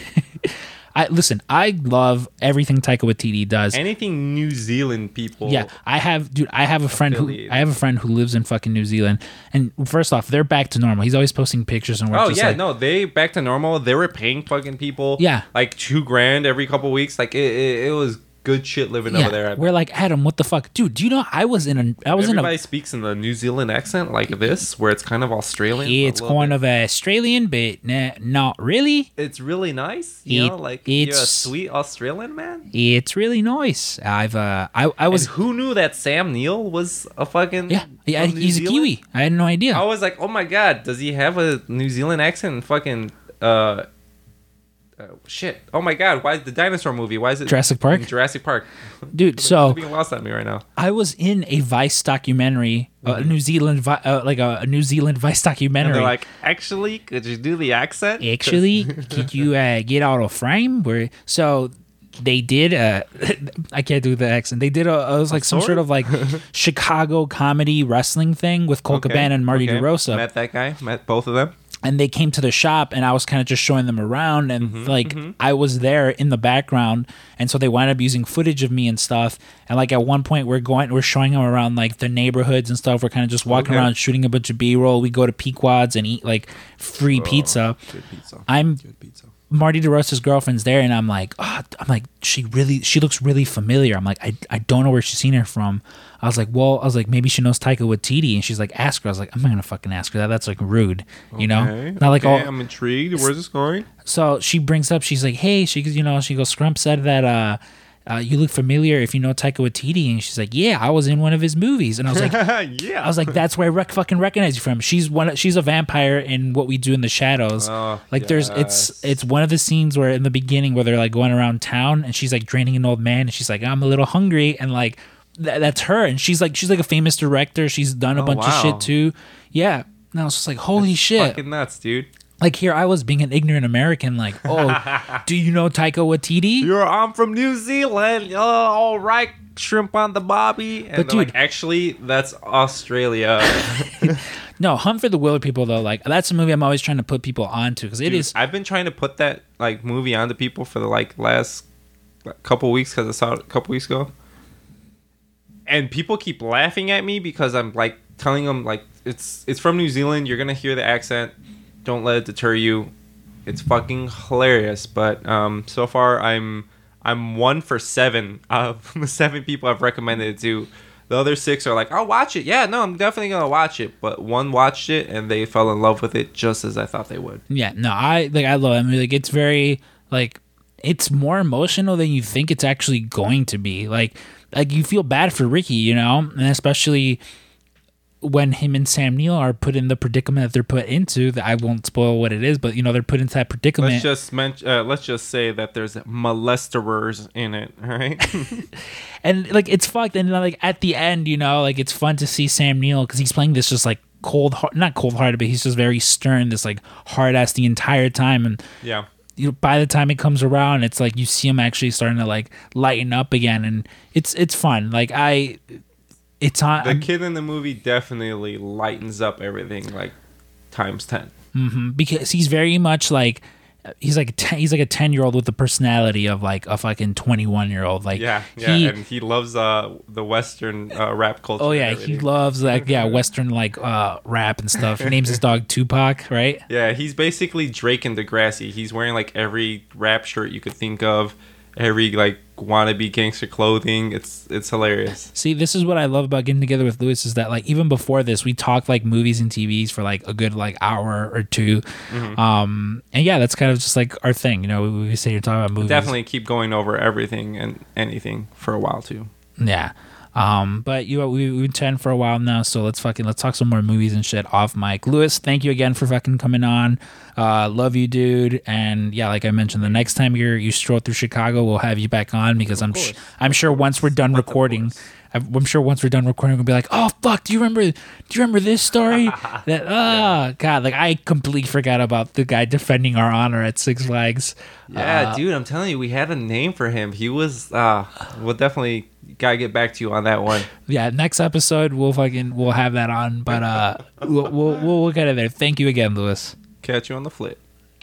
I listen. I love everything Taika Waititi does. Anything New Zealand people. Yeah, I have, dude. I have a friend who I have a friend who lives in fucking New Zealand, and first off, they're back to normal. He's always posting pictures and Oh yeah, like, no, they back to normal. They were paying fucking people, Yeah. like two grand every couple weeks. Like it, it, it was good shit living yeah. over there. We're like Adam, what the fuck, dude? Do you know I was in a I was Everybody in a everybody speaks in the New Zealand accent like this, where it's kind of Australian. it's kind bit. of Australian, but nah, not really. It's really nice, you It- know. Like you're a sweet Australian man. It's really nice. I've uh I I was And who knew that Sam Neill was a fucking yeah yeah he's a Kiwi. I had no idea. I was like, oh my god, does he have a New Zealand accent? And fucking uh, uh, shit. Oh my god, why is the dinosaur movie? Why is it Jurassic Park? Jurassic Park. *laughs* Dude, It's so being lost at me right now. I was in a Vice documentary, a New Zealand, Vi- uh, like a, a New Zealand Vice Mm-hmm. And documentary. they're like, actually, could you do the accent? Actually, *laughs* could you uh, get out of frame? Where so they did. Uh, *laughs* I can't do the accent. They did a it was like some sort of like Chicago comedy wrestling thing with Colt Okay, Cabana and Marty okay. DeRosa, Met that guy. Met both of them. And they came to the shop, and I was kind of just showing them around, and Mm-hmm, like I was there in the background, and so they wound up using footage of me and stuff. And like at one point, we're going, we're showing them around like the neighborhoods and stuff. We're kind of just walking Okay. around, shooting a bunch of B roll. We go to Pequod's and eat like free pizza. Good pizza. I'm Good pizza. Marty DeRosa's girlfriend's there, and I'm like, oh, I'm like, she really, she looks really familiar. I'm like, I, I don't know where she's seen her from. I was like, well, I was like, maybe she knows Taika Waititi, and she's like, ask her. I was like, I'm not gonna fucking ask her that. That's like rude, you know? Not like okay, all. I'm intrigued. Where's this going? So she brings up, she's like, hey, she goes, you know, she goes, Scrump said that uh, uh, you look familiar if you know Taika Waititi, and she's like, yeah, I was in one of his movies, and I was like, *laughs* yeah. I was like, that's where I rec- fucking recognize you from. She's one. She's a vampire in What We Do in the Shadows. Oh, like there's, it's it's one of the scenes where in the beginning where they're like going around town and she's like draining an old man and she's like, I'm a little hungry and like th- that's her and she's like she's like a famous director. She's done a Oh, bunch of shit too. Yeah. And I was just like, holy shit! Fucking nuts, dude. Like here, I was being an ignorant American. Like, oh, *laughs* do you know Taika Waititi? You're I'm from New Zealand. Oh, all right, shrimp on the bobby. And But they're like, dude- actually, that's Australia. *laughs* No, Hunt for the Wilderpeople though. Like that's a movie I'm always trying to put people onto because it Dude, is. I've been trying to put that like movie onto people for the like last couple weeks because I saw it a couple weeks ago, and people keep laughing at me because I'm like telling them like it's it's from New Zealand. You're gonna hear the accent. Don't let it deter you. It's fucking hilarious. But um, so far I'm I'm one for seven of the *laughs* seven people I've recommended it to. The other six are like, I'll watch it. Yeah, no, I'm definitely gonna watch it. But one watched it and they fell in love with it just as I thought they would. Yeah, no, I like I love it. I mean, like it's very like it's more emotional than you think it's actually going to be. Like like you feel bad for Ricky, you know, and especially when him and Sam Neill are put in the predicament that they're put into. That I won't spoil what it is, but you know they're put into that predicament. Let's just mention. Uh, let's just say that there's molesterers in it. All *laughs* right. *laughs* and like it's fucked. And like at the end, you know, like it's fun to see Sam Neill because he's playing this just like cold, heart, not cold hearted, but he's just very stern, this like hard ass the entire time. And yeah. you know, by the time it comes around, it's like you see him actually starting to like lighten up again, and it's it's fun. Like I, it's on The kid in the movie definitely lightens up everything like times ten. because he's very much like he's like a ten, he's like a ten year old with the personality of like a fucking twenty one year old. Like Yeah. Yeah. he, and he loves uh the Western uh, rap culture. oh yeah, he loves like yeah *laughs* Western like uh rap and stuff. He names his dog *laughs* Tupac, right? Yeah, he's basically Drake and Degrassi. He's wearing like every rap shirt you could think of, every like wannabe gangster clothing. It's it's hilarious. See, this is what I love about getting together with Lewis is that like even before this, we talked like movies and TVs for like a good like hour or 2 Mm-hmm. Um, and yeah, that's kind of just like our thing. You know, we, we say you're talking about movies. Definitely keep going over everything and anything for a while too. Yeah. Um, but you we we've been chatting for a while now, so let's fucking let's talk some more movies and shit off mic. Lewis, thank you again for fucking coming on. Uh, love you, dude. And yeah, like I mentioned, the next time you're you stroll through Chicago, we'll have you back on because I'm sh- I'm sure once we're done recording. I'm sure once we're done recording, we'll be like, "Oh fuck, do you remember? Do you remember this story? *laughs* that oh god, like I completely forgot about the guy defending our honor at Six Flags. Yeah, Uh, dude, I'm telling you, we had a name for him. He was. uh We'll definitely gotta get back to you on that one. yeah. Next episode, we'll fucking we'll have that on, but uh, *laughs* we'll we'll we'll, we'll get it there. Thank you again, Lewis. Catch you on the flip.